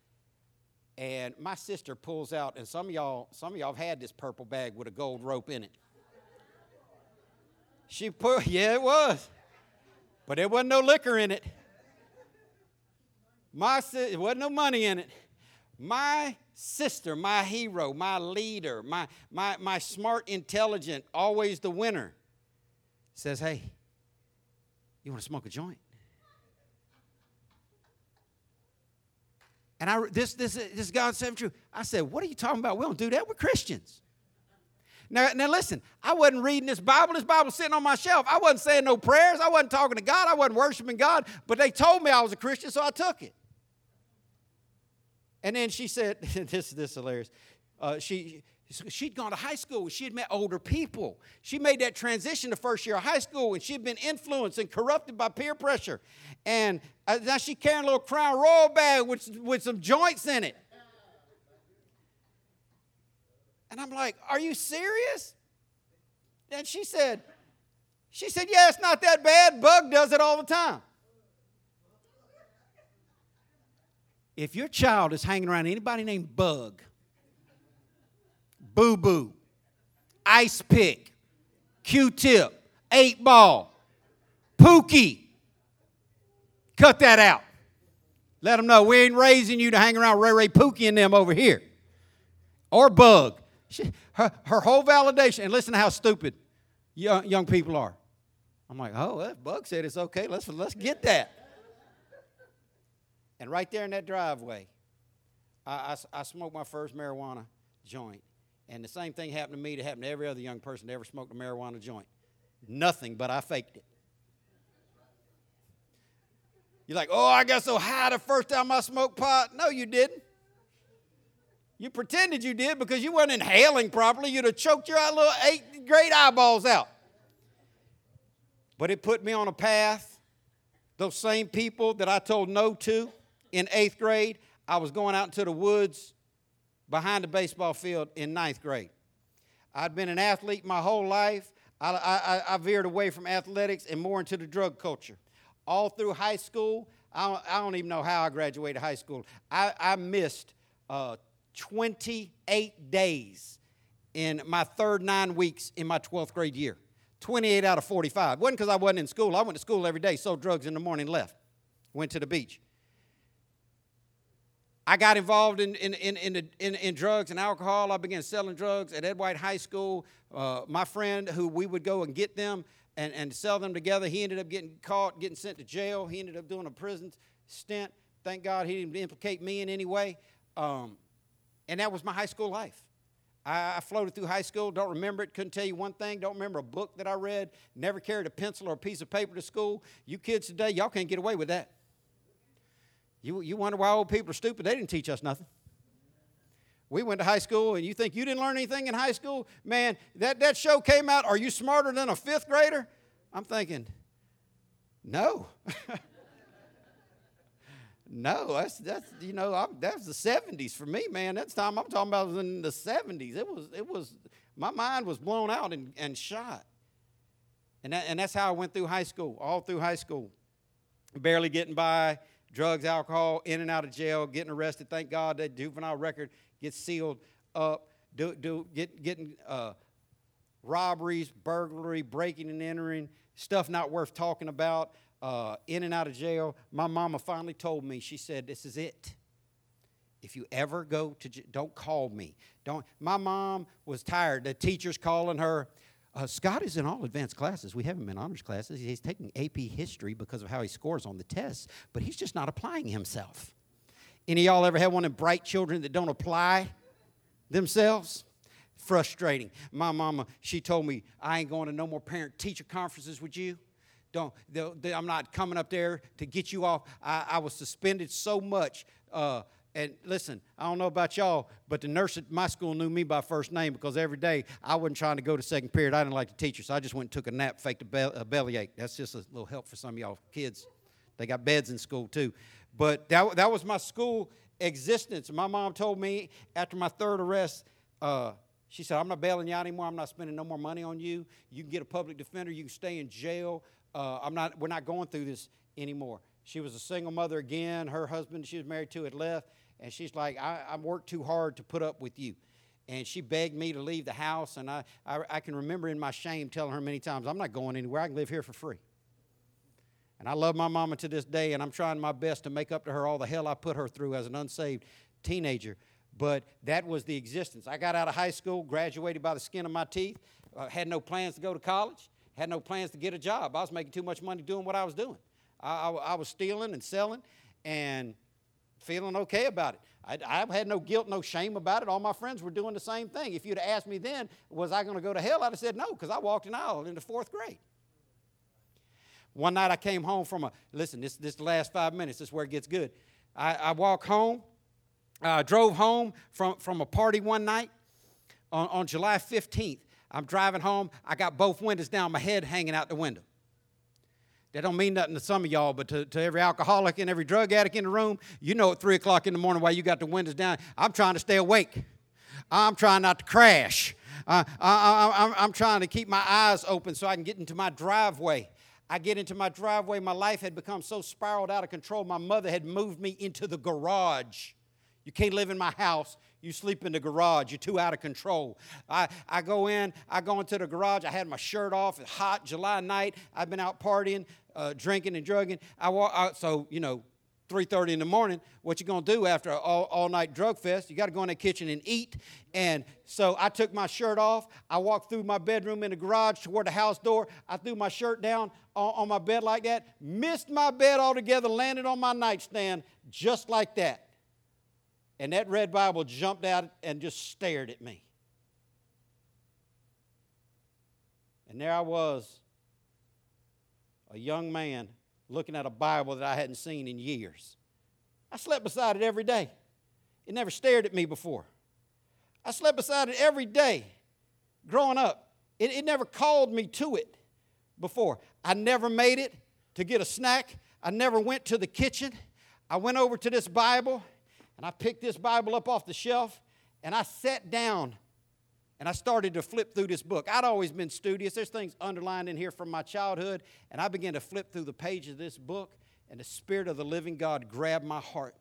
and my sister pulls out, and some of y'all, some of y'all have had this purple bag with a gold rope in it. She put, yeah, it was, but there wasn't no liquor in it. My sister, it wasn't no money in it. My sister, my hero, my leader, my my my smart, intelligent, always the winner, says, "Hey, you want to smoke a joint?" And I, this, this, this God said true. I said, What are you talking about? We don't do that. We're Christians. Now, now listen, I wasn't reading this Bible. This Bible sitting on my shelf. I wasn't saying no prayers. I wasn't talking to God. I wasn't worshiping God. But they told me I was a Christian, so I took it. And then she said, this, this is hilarious. Uh, she, she'd gone to high school. She had met older people. She made that transition the first year of high school, and she had been influenced and corrupted by peer pressure. And uh, now she's carrying a little Crown Royal bag with, with some joints in it. And I'm like, Are you serious? And she said, She said, Yeah, it's not that bad. Bug does it all the time. If your child is hanging around anybody named Bug, Boo Boo, Ice Pick, Q-tip, eight ball, Pookie. Cut that out. Let them know we ain't raising you to hang around Ray Ray Pookie and them over here. Or Bug. She, her, her whole validation, and listen to how stupid young, young people are. I'm like, oh, that Bug said it's okay. Let's, let's get that. And right there in that driveway, I, I, I smoked my first marijuana joint. And the same thing happened to me that happened to every other young person that ever smoked a marijuana joint. Nothing, but I faked it. You're like, oh, I got so high the first time I smoked pot. No, you didn't. You pretended you did because you weren't inhaling properly. You'd have choked your little eight great eyeballs out. But it put me on a path. Those same people that I told no to in eighth grade, I was going out into the woods behind the baseball field in ninth grade. I'd been an athlete my whole life. I, I, I veered away from athletics and more into the drug culture all through high school. I don't, I don't even know how I graduated high school. I, I missed uh, 28 days in my third nine weeks in my 12th grade year. 28 out of 45. It wasn't because I wasn't in school. I went to school every day, sold drugs in the morning, left. Went to the beach. I got involved in, in, in, in, in, in, drugs and alcohol. I began selling drugs at Ed White High School. Uh, my friend, who we would go and get them, and, and sell them together. He ended up getting caught, getting sent to jail. He ended up doing a prison stint. Thank God he didn't implicate me in any way. Um, and that was my high school life. I, I floated through high school, don't remember it, couldn't tell you one thing, don't remember a book that I read, never carried a pencil or a piece of paper to school. You kids today, y'all can't get away with that. You, you wonder why old people are stupid? They didn't teach us nothing. We went to high school, and you think you didn't learn anything in high school? Man, that, that show came out. Are you smarter than a fifth grader? I'm thinking, no. no, that's, that's you know, I'm, that's the 70s for me, man. That's time I'm talking about was in the 70s. It was, it was, my mind was blown out and, and shot. And, that, and that's how I went through high school, all through high school. Barely getting by, drugs, alcohol, in and out of jail, getting arrested. Thank God that juvenile record get sealed up, do, do, get, getting uh, robberies, burglary, breaking and entering, stuff not worth talking about, uh, in and out of jail. My mama finally told me, she said, This is it. If you ever go to, don't call me. Don't. My mom was tired. The teachers calling her. Uh, Scott is in all advanced classes. We have him in honors classes. He's taking AP history because of how he scores on the tests, but he's just not applying himself. Any y'all ever had one of bright children that don't apply themselves? Frustrating. My mama, she told me, I ain't going to no more parent teacher conferences with you. Don't, they, I'm not coming up there to get you off. I, I was suspended so much. Uh, and listen, I don't know about y'all, but the nurse at my school knew me by first name because every day I wasn't trying to go to second period. I didn't like the teacher, so I just went and took a nap, faked a, a bellyache. That's just a little help for some of y'all kids. They got beds in school too. But that, that was my school existence. My mom told me after my third arrest, uh, she said, I'm not bailing you out anymore. I'm not spending no more money on you. You can get a public defender. You can stay in jail. Uh, I'm not, we're not going through this anymore. She was a single mother again. Her husband she was married to had left. And she's like, I, I worked too hard to put up with you. And she begged me to leave the house. And I, I, I can remember in my shame telling her many times, I'm not going anywhere. I can live here for free. And I love my mama to this day, and I'm trying my best to make up to her all the hell I put her through as an unsaved teenager. But that was the existence. I got out of high school, graduated by the skin of my teeth, uh, had no plans to go to college, had no plans to get a job. I was making too much money doing what I was doing. I, I, I was stealing and selling and feeling okay about it. I, I, had no guilt, no shame about it. All my friends were doing the same thing. If you'd asked me then, was I going to go to hell? I'd have said no, because I walked an aisle in the fourth grade. One night I came home from a, listen, this, this last five minutes, this is where it gets good. I, I walk home, I uh, drove home from, from a party one night on, on July 15th. I'm driving home, I got both windows down, my head hanging out the window. That don't mean nothing to some of y'all, but to, to every alcoholic and every drug addict in the room, you know at 3 o'clock in the morning while you got the windows down, I'm trying to stay awake. I'm trying not to crash. Uh, I, am trying to keep my eyes open so I can get into my driveway. I get into my driveway. My life had become so spiraled out of control. My mother had moved me into the garage. You can't live in my house. You sleep in the garage. You're too out of control. I, I go in, I go into the garage. I had my shirt off. It's hot July night. I've been out partying, uh, drinking and drugging. I walk out, so, you know, 3.30 in the morning what you going to do after all, all night drug fest? You got to go in the kitchen and eat. And so i took my shirt off. I walked through my bedroom in the garage toward the house door. I threw my shirt down on, on my bed like that missed my bed altogether landed on my nightstand just like that. And that red bible jumped out and just stared at me. And there i was a young man looking at a Bible that I hadn't seen in years. I slept beside it every day. It never stared at me before. I slept beside it every day growing up. It, it never called me to it before. I never made it to get a snack. I never went to the kitchen. I went over to this Bible and I picked this Bible up off the shelf and I sat down and I started to flip through this book. I'd always been studious. There's things underlined in here from my childhood. And I began to flip through the pages of this book, and the Spirit of the living God grabbed my heart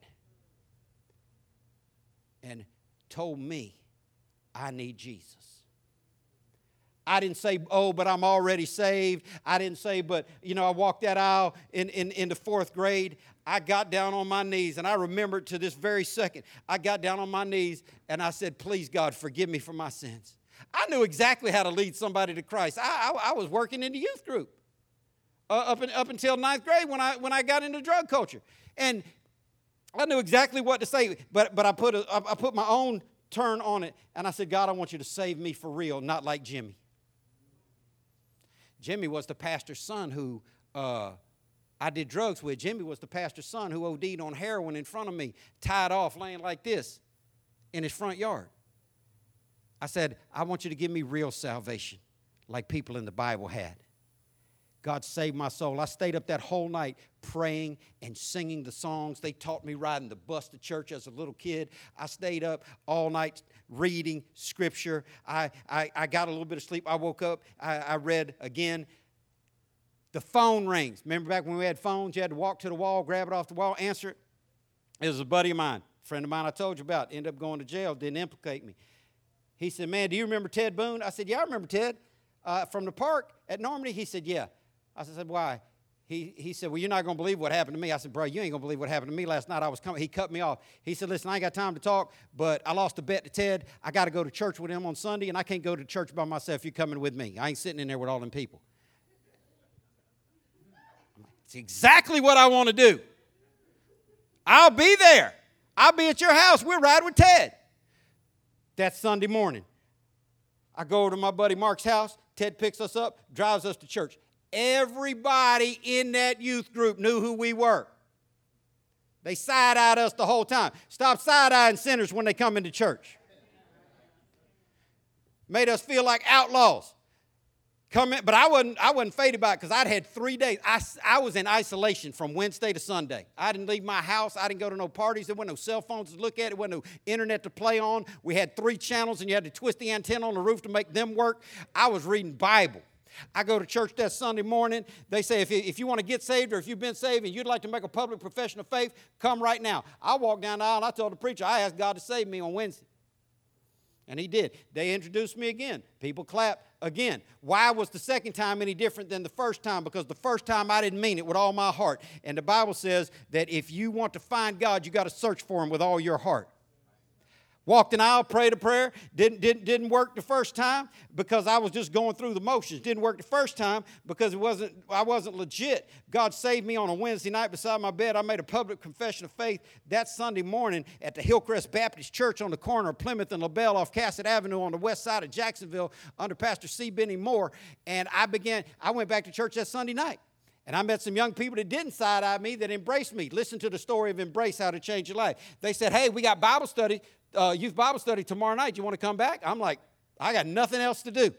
and told me, I need Jesus. I didn't say, oh, but I'm already saved. I didn't say, but, you know, I walked that aisle in, in, in the fourth grade. I got down on my knees, and I remember to this very second, I got down on my knees and I said, Please, God, forgive me for my sins. I knew exactly how to lead somebody to Christ. I, I, I was working in the youth group uh, up, in, up until ninth grade when I, when I got into drug culture. And I knew exactly what to say, but, but I, put a, I put my own turn on it, and I said, God, I want you to save me for real, not like Jimmy. Jimmy was the pastor's son who. Uh, I did drugs with. Jimmy was the pastor's son who OD'd on heroin in front of me, tied off, laying like this in his front yard. I said, I want you to give me real salvation, like people in the Bible had. God saved my soul. I stayed up that whole night praying and singing the songs. They taught me riding the bus to church as a little kid. I stayed up all night reading scripture. I, I, I got a little bit of sleep. I woke up. I, I read again the phone rings. Remember back when we had phones, you had to walk to the wall, grab it off the wall, answer it? It was a buddy of mine, friend of mine I told you about, ended up going to jail, didn't implicate me. He said, Man, do you remember Ted Boone? I said, Yeah, I remember Ted. Uh, from the park at Normandy? He said, Yeah. I said, Why? He, he said, Well, you're not going to believe what happened to me. I said, Bro, you ain't going to believe what happened to me last night. I was coming. He cut me off. He said, Listen, I ain't got time to talk, but I lost a bet to Ted. I got to go to church with him on Sunday, and I can't go to church by myself. You're coming with me. I ain't sitting in there with all them people. It's exactly what I want to do. I'll be there. I'll be at your house. We'll ride with Ted. That's Sunday morning. I go to my buddy Mark's house. Ted picks us up, drives us to church. Everybody in that youth group knew who we were. They side eyed us the whole time. Stop side eyeing sinners when they come into church. Made us feel like outlaws. Come in, but I wasn't, I wasn't faded by it because I'd had three days. I, I was in isolation from Wednesday to Sunday. I didn't leave my house. I didn't go to no parties. There wasn't no cell phones to look at. There wasn't no internet to play on. We had three channels and you had to twist the antenna on the roof to make them work. I was reading Bible. I go to church that Sunday morning. They say, if you, if you want to get saved or if you've been saved and you'd like to make a public profession of faith, come right now. I walked down the aisle and I told the preacher, I asked God to save me on Wednesday. And he did. They introduced me again. People clapped again. Why was the second time any different than the first time? Because the first time I didn't mean it with all my heart. And the Bible says that if you want to find God, you got to search for him with all your heart. Walked an aisle, prayed a prayer. Didn't, didn't, didn't work the first time because I was just going through the motions. Didn't work the first time because it wasn't, I wasn't legit. God saved me on a Wednesday night beside my bed. I made a public confession of faith that Sunday morning at the Hillcrest Baptist Church on the corner of Plymouth and LaBelle off Cassat Avenue on the west side of Jacksonville under Pastor C. Benny Moore. And I began, I went back to church that Sunday night. And I met some young people that didn't side eye me, that embraced me. Listen to the story of Embrace How to Change Your Life. They said, Hey, we got Bible study uh, youth Bible study tomorrow night. You want to come back? I'm like, I got nothing else to do.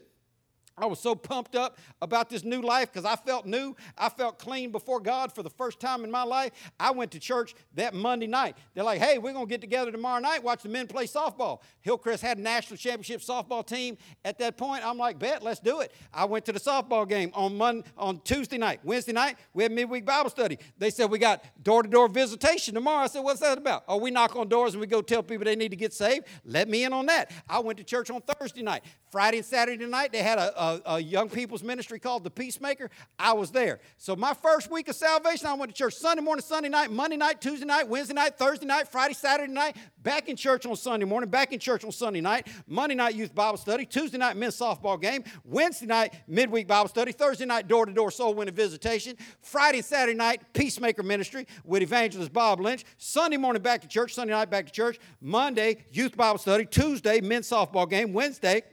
I was so pumped up about this new life because I felt new. I felt clean before God for the first time in my life. I went to church that Monday night. They're like, hey, we're going to get together tomorrow night, watch the men play softball. Hillcrest had a national championship softball team at that point. I'm like, bet, let's do it. I went to the softball game on Monday, on Tuesday night. Wednesday night, we had midweek Bible study. They said we got door to door visitation tomorrow. I said, what's that about? Oh, we knock on doors and we go tell people they need to get saved. Let me in on that. I went to church on Thursday night. Friday and Saturday night, they had a, a, a, young people's ministry called The Peacemaker. I was there. So my first week of salvation, I went to church Sunday morning, Sunday night, Monday night, Tuesday night, Wednesday night, Thursday night, Friday, Saturday night, back in church on Sunday morning, back in church on Sunday night, Monday night youth Bible study, Tuesday night men's softball game, Wednesday night midweek Bible study, Thursday night door-to-door soul winning visitation, Friday and Saturday night Peacemaker ministry with evangelist Bob Lynch, Sunday morning back to church, Sunday night back to church, Monday youth Bible study, Tuesday men's softball game, Wednesday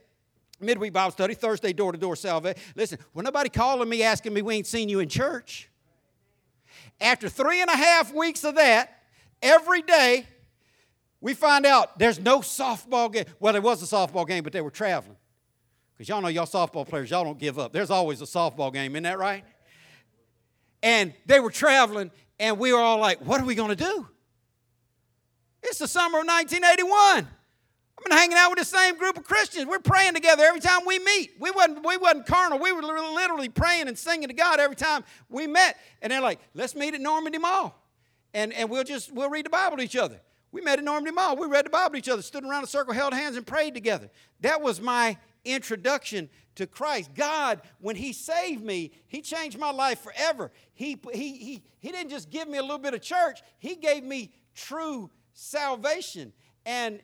midweek Bible study, Thursday door to door salvation. Listen, when nobody calling me asking me we ain't seen you in church, after three and a half weeks of that, every day we find out there's no softball game. Well, there was a softball game, but they were traveling. Because y'all know y'all softball players, y'all don't give up. There's always a softball game, isn't that right? And they were traveling, and we were all like, what are we going to do? It's the summer of 1981. I've been hanging out with the same group of Christians. We're praying together every time we meet. We wasn't, we wasn't carnal. We were literally praying and singing to God every time we met. And they're like, let's meet at Normandy Mall. And, and we'll just we'll read the Bible to each other. We met at Normandy Mall. We read the Bible to each other, stood around a circle, held hands, and prayed together. That was my introduction to Christ. God, when He saved me, He changed my life forever. He, he, he, he didn't just give me a little bit of church, He gave me true salvation. And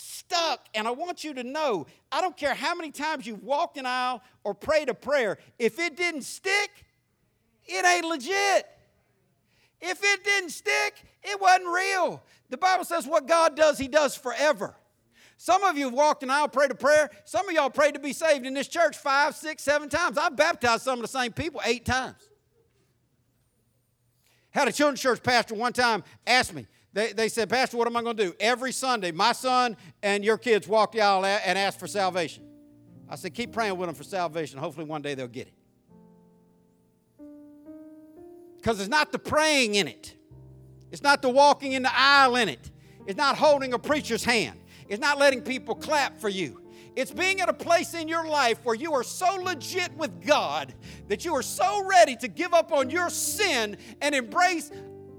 stuck. And I want you to know I don't care how many times you've walked an aisle or prayed a prayer, if it didn't stick, it ain't legit. If it didn't stick, it wasn't real. The Bible says what God does, He does forever. Some of you have walked an aisle, prayed a prayer. Some of y'all prayed to be saved in this church five, six, seven times. I've baptized some of the same people eight times. Had a children's church pastor one time ask me, they, they said, Pastor, what am I going to do? Every Sunday, my son and your kids walk the aisle and ask for salvation. I said, keep praying with them for salvation. Hopefully, one day they'll get it. Because it's not the praying in it, it's not the walking in the aisle in it, it's not holding a preacher's hand, it's not letting people clap for you. It's being at a place in your life where you are so legit with God that you are so ready to give up on your sin and embrace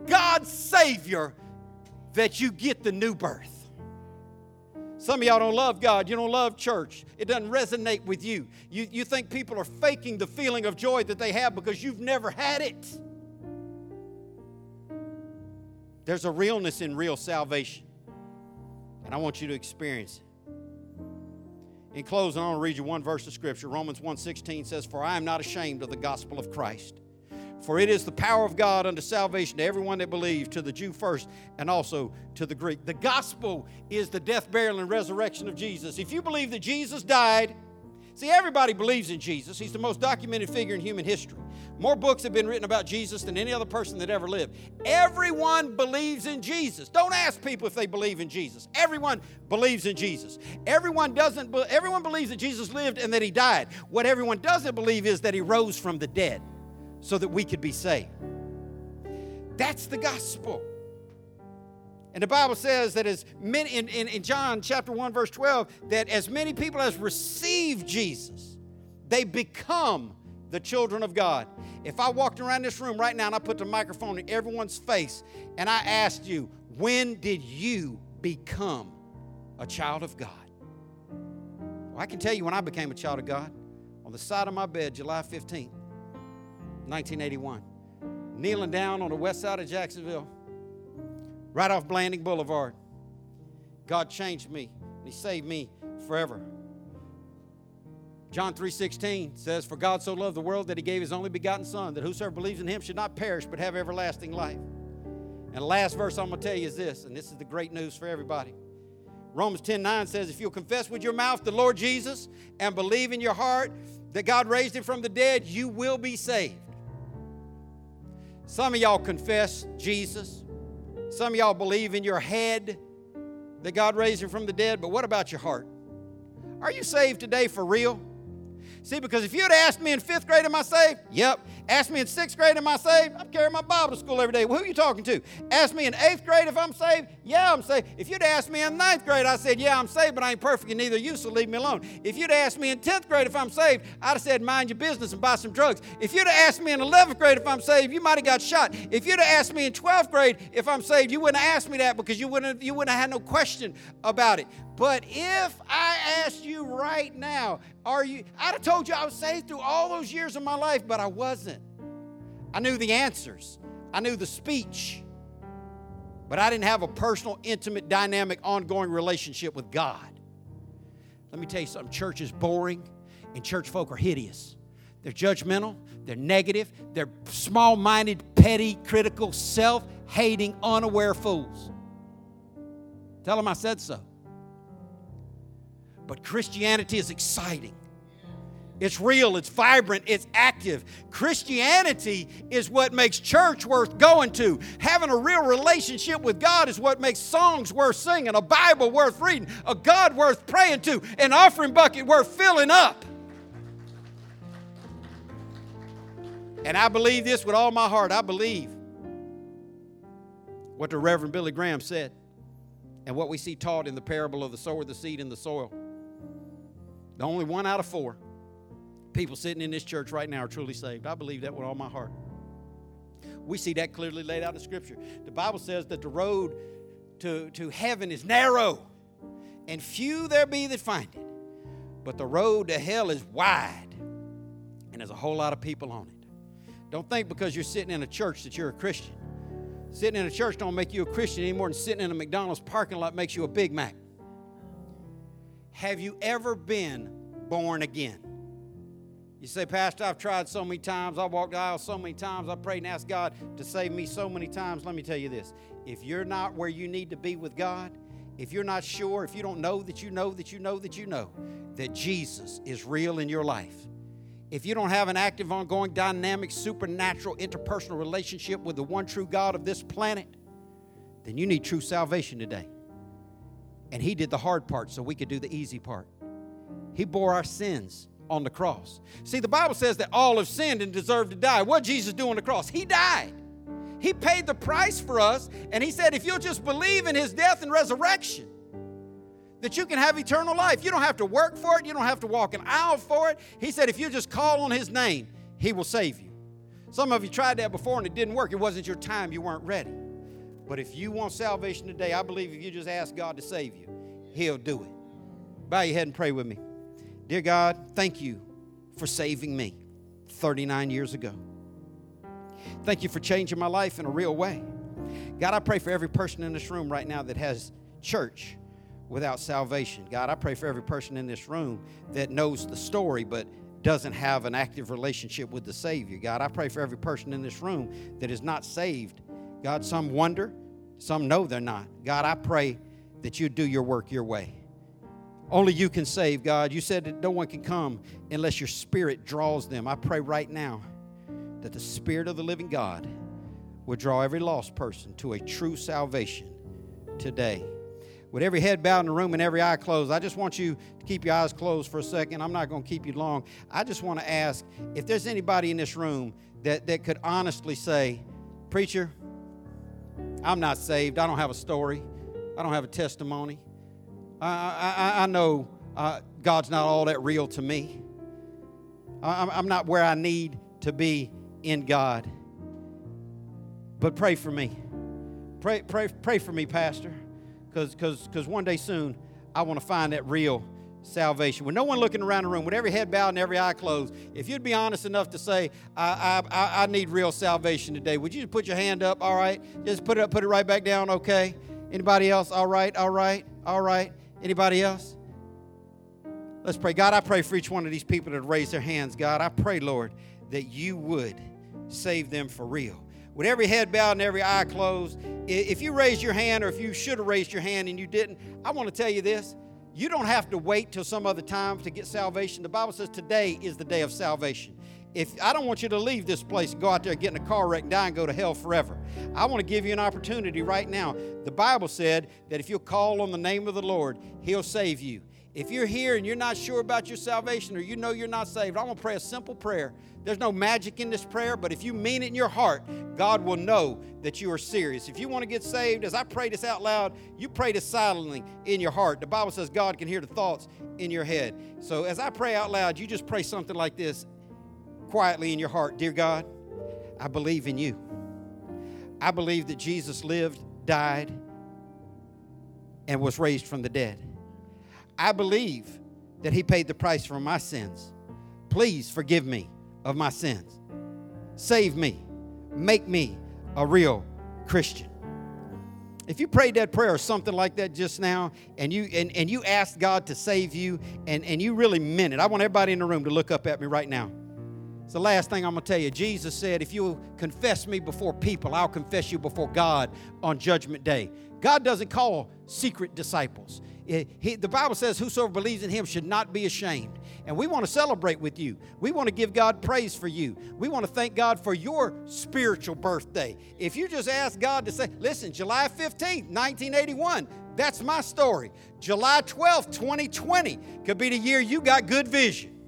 God's Savior that you get the new birth. Some of y'all don't love God. You don't love church. It doesn't resonate with you. you. You think people are faking the feeling of joy that they have because you've never had it. There's a realness in real salvation, and I want you to experience it. In closing, I want to read you one verse of Scripture. Romans 1.16 says, For I am not ashamed of the gospel of Christ for it is the power of God unto salvation to everyone that believes, to the Jew first and also to the Greek. The gospel is the death, burial, and resurrection of Jesus. If you believe that Jesus died, see, everybody believes in Jesus. He's the most documented figure in human history. More books have been written about Jesus than any other person that ever lived. Everyone believes in Jesus. Don't ask people if they believe in Jesus. Everyone believes in Jesus. Everyone doesn't everyone believes that Jesus lived and that he died. What everyone doesn't believe is that he rose from the dead so that we could be saved. That's the gospel. And the Bible says that as many, in, in, in, John chapter 1, verse 12, that as many people as receive Jesus, they become the children of God. If I walked around this room right now and I put the microphone in everyone's face and I asked you, when did you become a child of God? Well, I can tell you when I became a child of God. On the side of my bed, July 15th, 1981. Kneeling down on the west side of Jacksonville, right off Blanding Boulevard. God changed me. He saved me forever. John 3:16 says, "For God so loved the world that he gave his only begotten son, that whosoever believes in him should not perish but have everlasting life." And the last verse I'm going to tell you is this, and this is the great news for everybody. Romans 10:9 says, "If you'll confess with your mouth the Lord Jesus and believe in your heart that God raised him from the dead, you will be saved." Some of y'all confess Jesus. Some of y'all believe in your head that God raised him from the dead, but what about your heart? Are you saved today for real? See, because if you'd asked me in fifth grade, am I saved? Yep. Ask me in sixth grade, am I saved? I'm carrying my Bible to school every day. Well, who are you talking to? Ask me in eighth grade if I'm saved? Yeah, I'm saved. If you'd asked me in ninth grade, I said, yeah, I'm saved, but I ain't perfect, and neither you, so leave me alone. If you'd asked me in tenth grade if I'm saved, I'd have said, mind your business and buy some drugs. If you'd asked me in eleventh grade if I'm saved, you might have got shot. If you'd asked me in twelfth grade if I'm saved, you wouldn't have asked me that because you wouldn't you wouldn't have had no question about it. But if I asked you right now, are you, I'd have told you I was saved through all those years of my life, but I wasn't. I knew the answers, I knew the speech, but I didn't have a personal, intimate, dynamic, ongoing relationship with God. Let me tell you something church is boring, and church folk are hideous. They're judgmental, they're negative, they're small minded, petty, critical, self hating, unaware fools. Tell them I said so. But Christianity is exciting. It's real, it's vibrant, it's active. Christianity is what makes church worth going to. Having a real relationship with God is what makes songs worth singing, a Bible worth reading, a God worth praying to, an offering bucket worth filling up. And I believe this with all my heart. I believe what the Reverend Billy Graham said and what we see taught in the parable of the sower, the seed, and the soil. The only one out of four people sitting in this church right now are truly saved. I believe that with all my heart. We see that clearly laid out in Scripture. The Bible says that the road to, to heaven is narrow, and few there be that find it. But the road to hell is wide, and there's a whole lot of people on it. Don't think because you're sitting in a church that you're a Christian. Sitting in a church don't make you a Christian any more than sitting in a McDonald's parking lot makes you a Big Mac. Have you ever been born again? You say, Pastor, I've tried so many times. I walked the aisle so many times. I prayed and asked God to save me so many times. Let me tell you this if you're not where you need to be with God, if you're not sure, if you don't know that you know that you know that you know that Jesus is real in your life, if you don't have an active, ongoing, dynamic, supernatural, interpersonal relationship with the one true God of this planet, then you need true salvation today. And He did the hard part so we could do the easy part. He bore our sins on the cross. See, the Bible says that all have sinned and deserve to die. What Jesus do on the cross? He died. He paid the price for us, and He said, if you'll just believe in His death and resurrection, that you can have eternal life. You don't have to work for it, you don't have to walk an aisle for it. He said, if you just call on His name, He will save you. Some of you tried that before and it didn't work. It wasn't your time, you weren't ready. But if you want salvation today, I believe if you just ask God to save you, He'll do it. Bow your head and pray with me. Dear God, thank you for saving me 39 years ago. Thank you for changing my life in a real way. God, I pray for every person in this room right now that has church without salvation. God, I pray for every person in this room that knows the story but doesn't have an active relationship with the Savior. God, I pray for every person in this room that is not saved. God, some wonder, some know they're not. God, I pray that you do your work your way. Only you can save, God. You said that no one can come unless your spirit draws them. I pray right now that the spirit of the living God would draw every lost person to a true salvation today. With every head bowed in the room and every eye closed, I just want you to keep your eyes closed for a second. I'm not going to keep you long. I just want to ask if there's anybody in this room that, that could honestly say, Preacher, I'm not saved. I don't have a story. I don't have a testimony. I, I, I know uh, God's not all that real to me. I, I'm not where I need to be in God. But pray for me. Pray, pray, pray for me, Pastor, because one day soon I want to find that real salvation. With no one looking around the room, with every head bowed and every eye closed, if you'd be honest enough to say, I, I, I need real salvation today, would you put your hand up? All right. Just put it up, put it right back down, okay? Anybody else? All right, all right, all right. Anybody else? Let's pray. God, I pray for each one of these people that raise their hands. God, I pray, Lord, that you would save them for real. With every head bowed and every eye closed, if you raised your hand or if you should have raised your hand and you didn't, I want to tell you this. You don't have to wait till some other time to get salvation. The Bible says today is the day of salvation if I don't want you to leave this place and go out there get in a car wreck and die and go to hell forever. I want to give you an opportunity right now. The Bible said that if you'll call on the name of the Lord, He'll save you. If you're here and you're not sure about your salvation or you know you're not saved, I'm going to pray a simple prayer. There's no magic in this prayer, but if you mean it in your heart, God will know that you are serious. If you want to get saved, as I pray this out loud, you pray this silently in your heart. The Bible says God can hear the thoughts in your head. So as I pray out loud, you just pray something like this quietly in your heart Dear God, I believe in you. I believe that Jesus lived, died, and was raised from the dead. I believe that He paid the price for my sins. Please forgive me of my sins. Save me. Make me a real Christian. If you prayed that prayer or something like that just now, and you and, and you asked God to save you, and, and you really meant it, I want everybody in the room to look up at me right now. It's the last thing I'm going to tell you. Jesus said, If you confess me before people, I'll confess you before God on Judgment Day. God doesn't call secret disciples. He, the Bible says, Whosoever believes in him should not be ashamed. And we want to celebrate with you. We want to give God praise for you. We want to thank God for your spiritual birthday. If you just ask God to say, Listen, July 15th, 1981, that's my story. July 12th, 2020 could be the year you got good vision.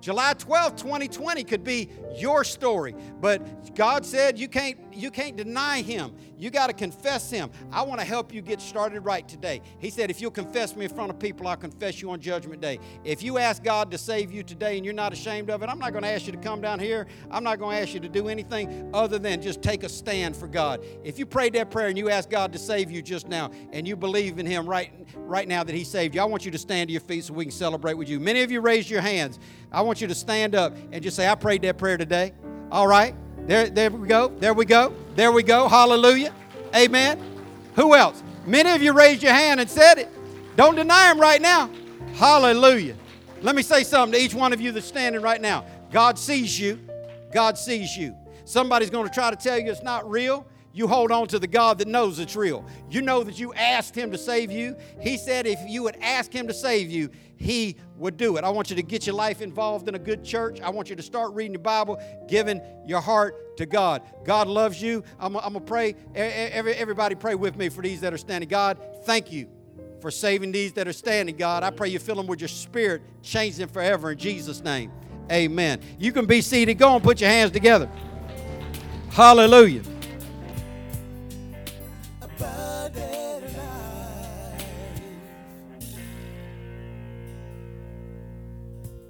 July 12, 2020 could be your story, but God said you can't you can't deny him. You got to confess him. I want to help you get started right today. He said if you'll confess me in front of people, I'll confess you on judgment day. If you ask God to save you today and you're not ashamed of it, I'm not going to ask you to come down here. I'm not going to ask you to do anything other than just take a stand for God. If you prayed that prayer and you asked God to save you just now and you believe in him right right now that he saved you, I want you to stand to your feet so we can celebrate with you. Many of you raised your hands. I want you to stand up and just say, I prayed that prayer today. All right? There, there we go. There we go. There we go. Hallelujah. Amen. Who else? Many of you raised your hand and said it. Don't deny him right now. Hallelujah. Let me say something to each one of you that's standing right now. God sees you. God sees you. Somebody's going to try to tell you it's not real you hold on to the God that knows it's real. You know that you asked Him to save you. He said if you would ask Him to save you, He would do it. I want you to get your life involved in a good church. I want you to start reading the Bible, giving your heart to God. God loves you. I'm, going to pray. Everybody pray with me for these that are standing. God, thank you for saving these that are standing, God. I pray you fill them with your spirit, change them forever in Jesus' name. Amen. You can be seated. Go and put your hands together. Hallelujah.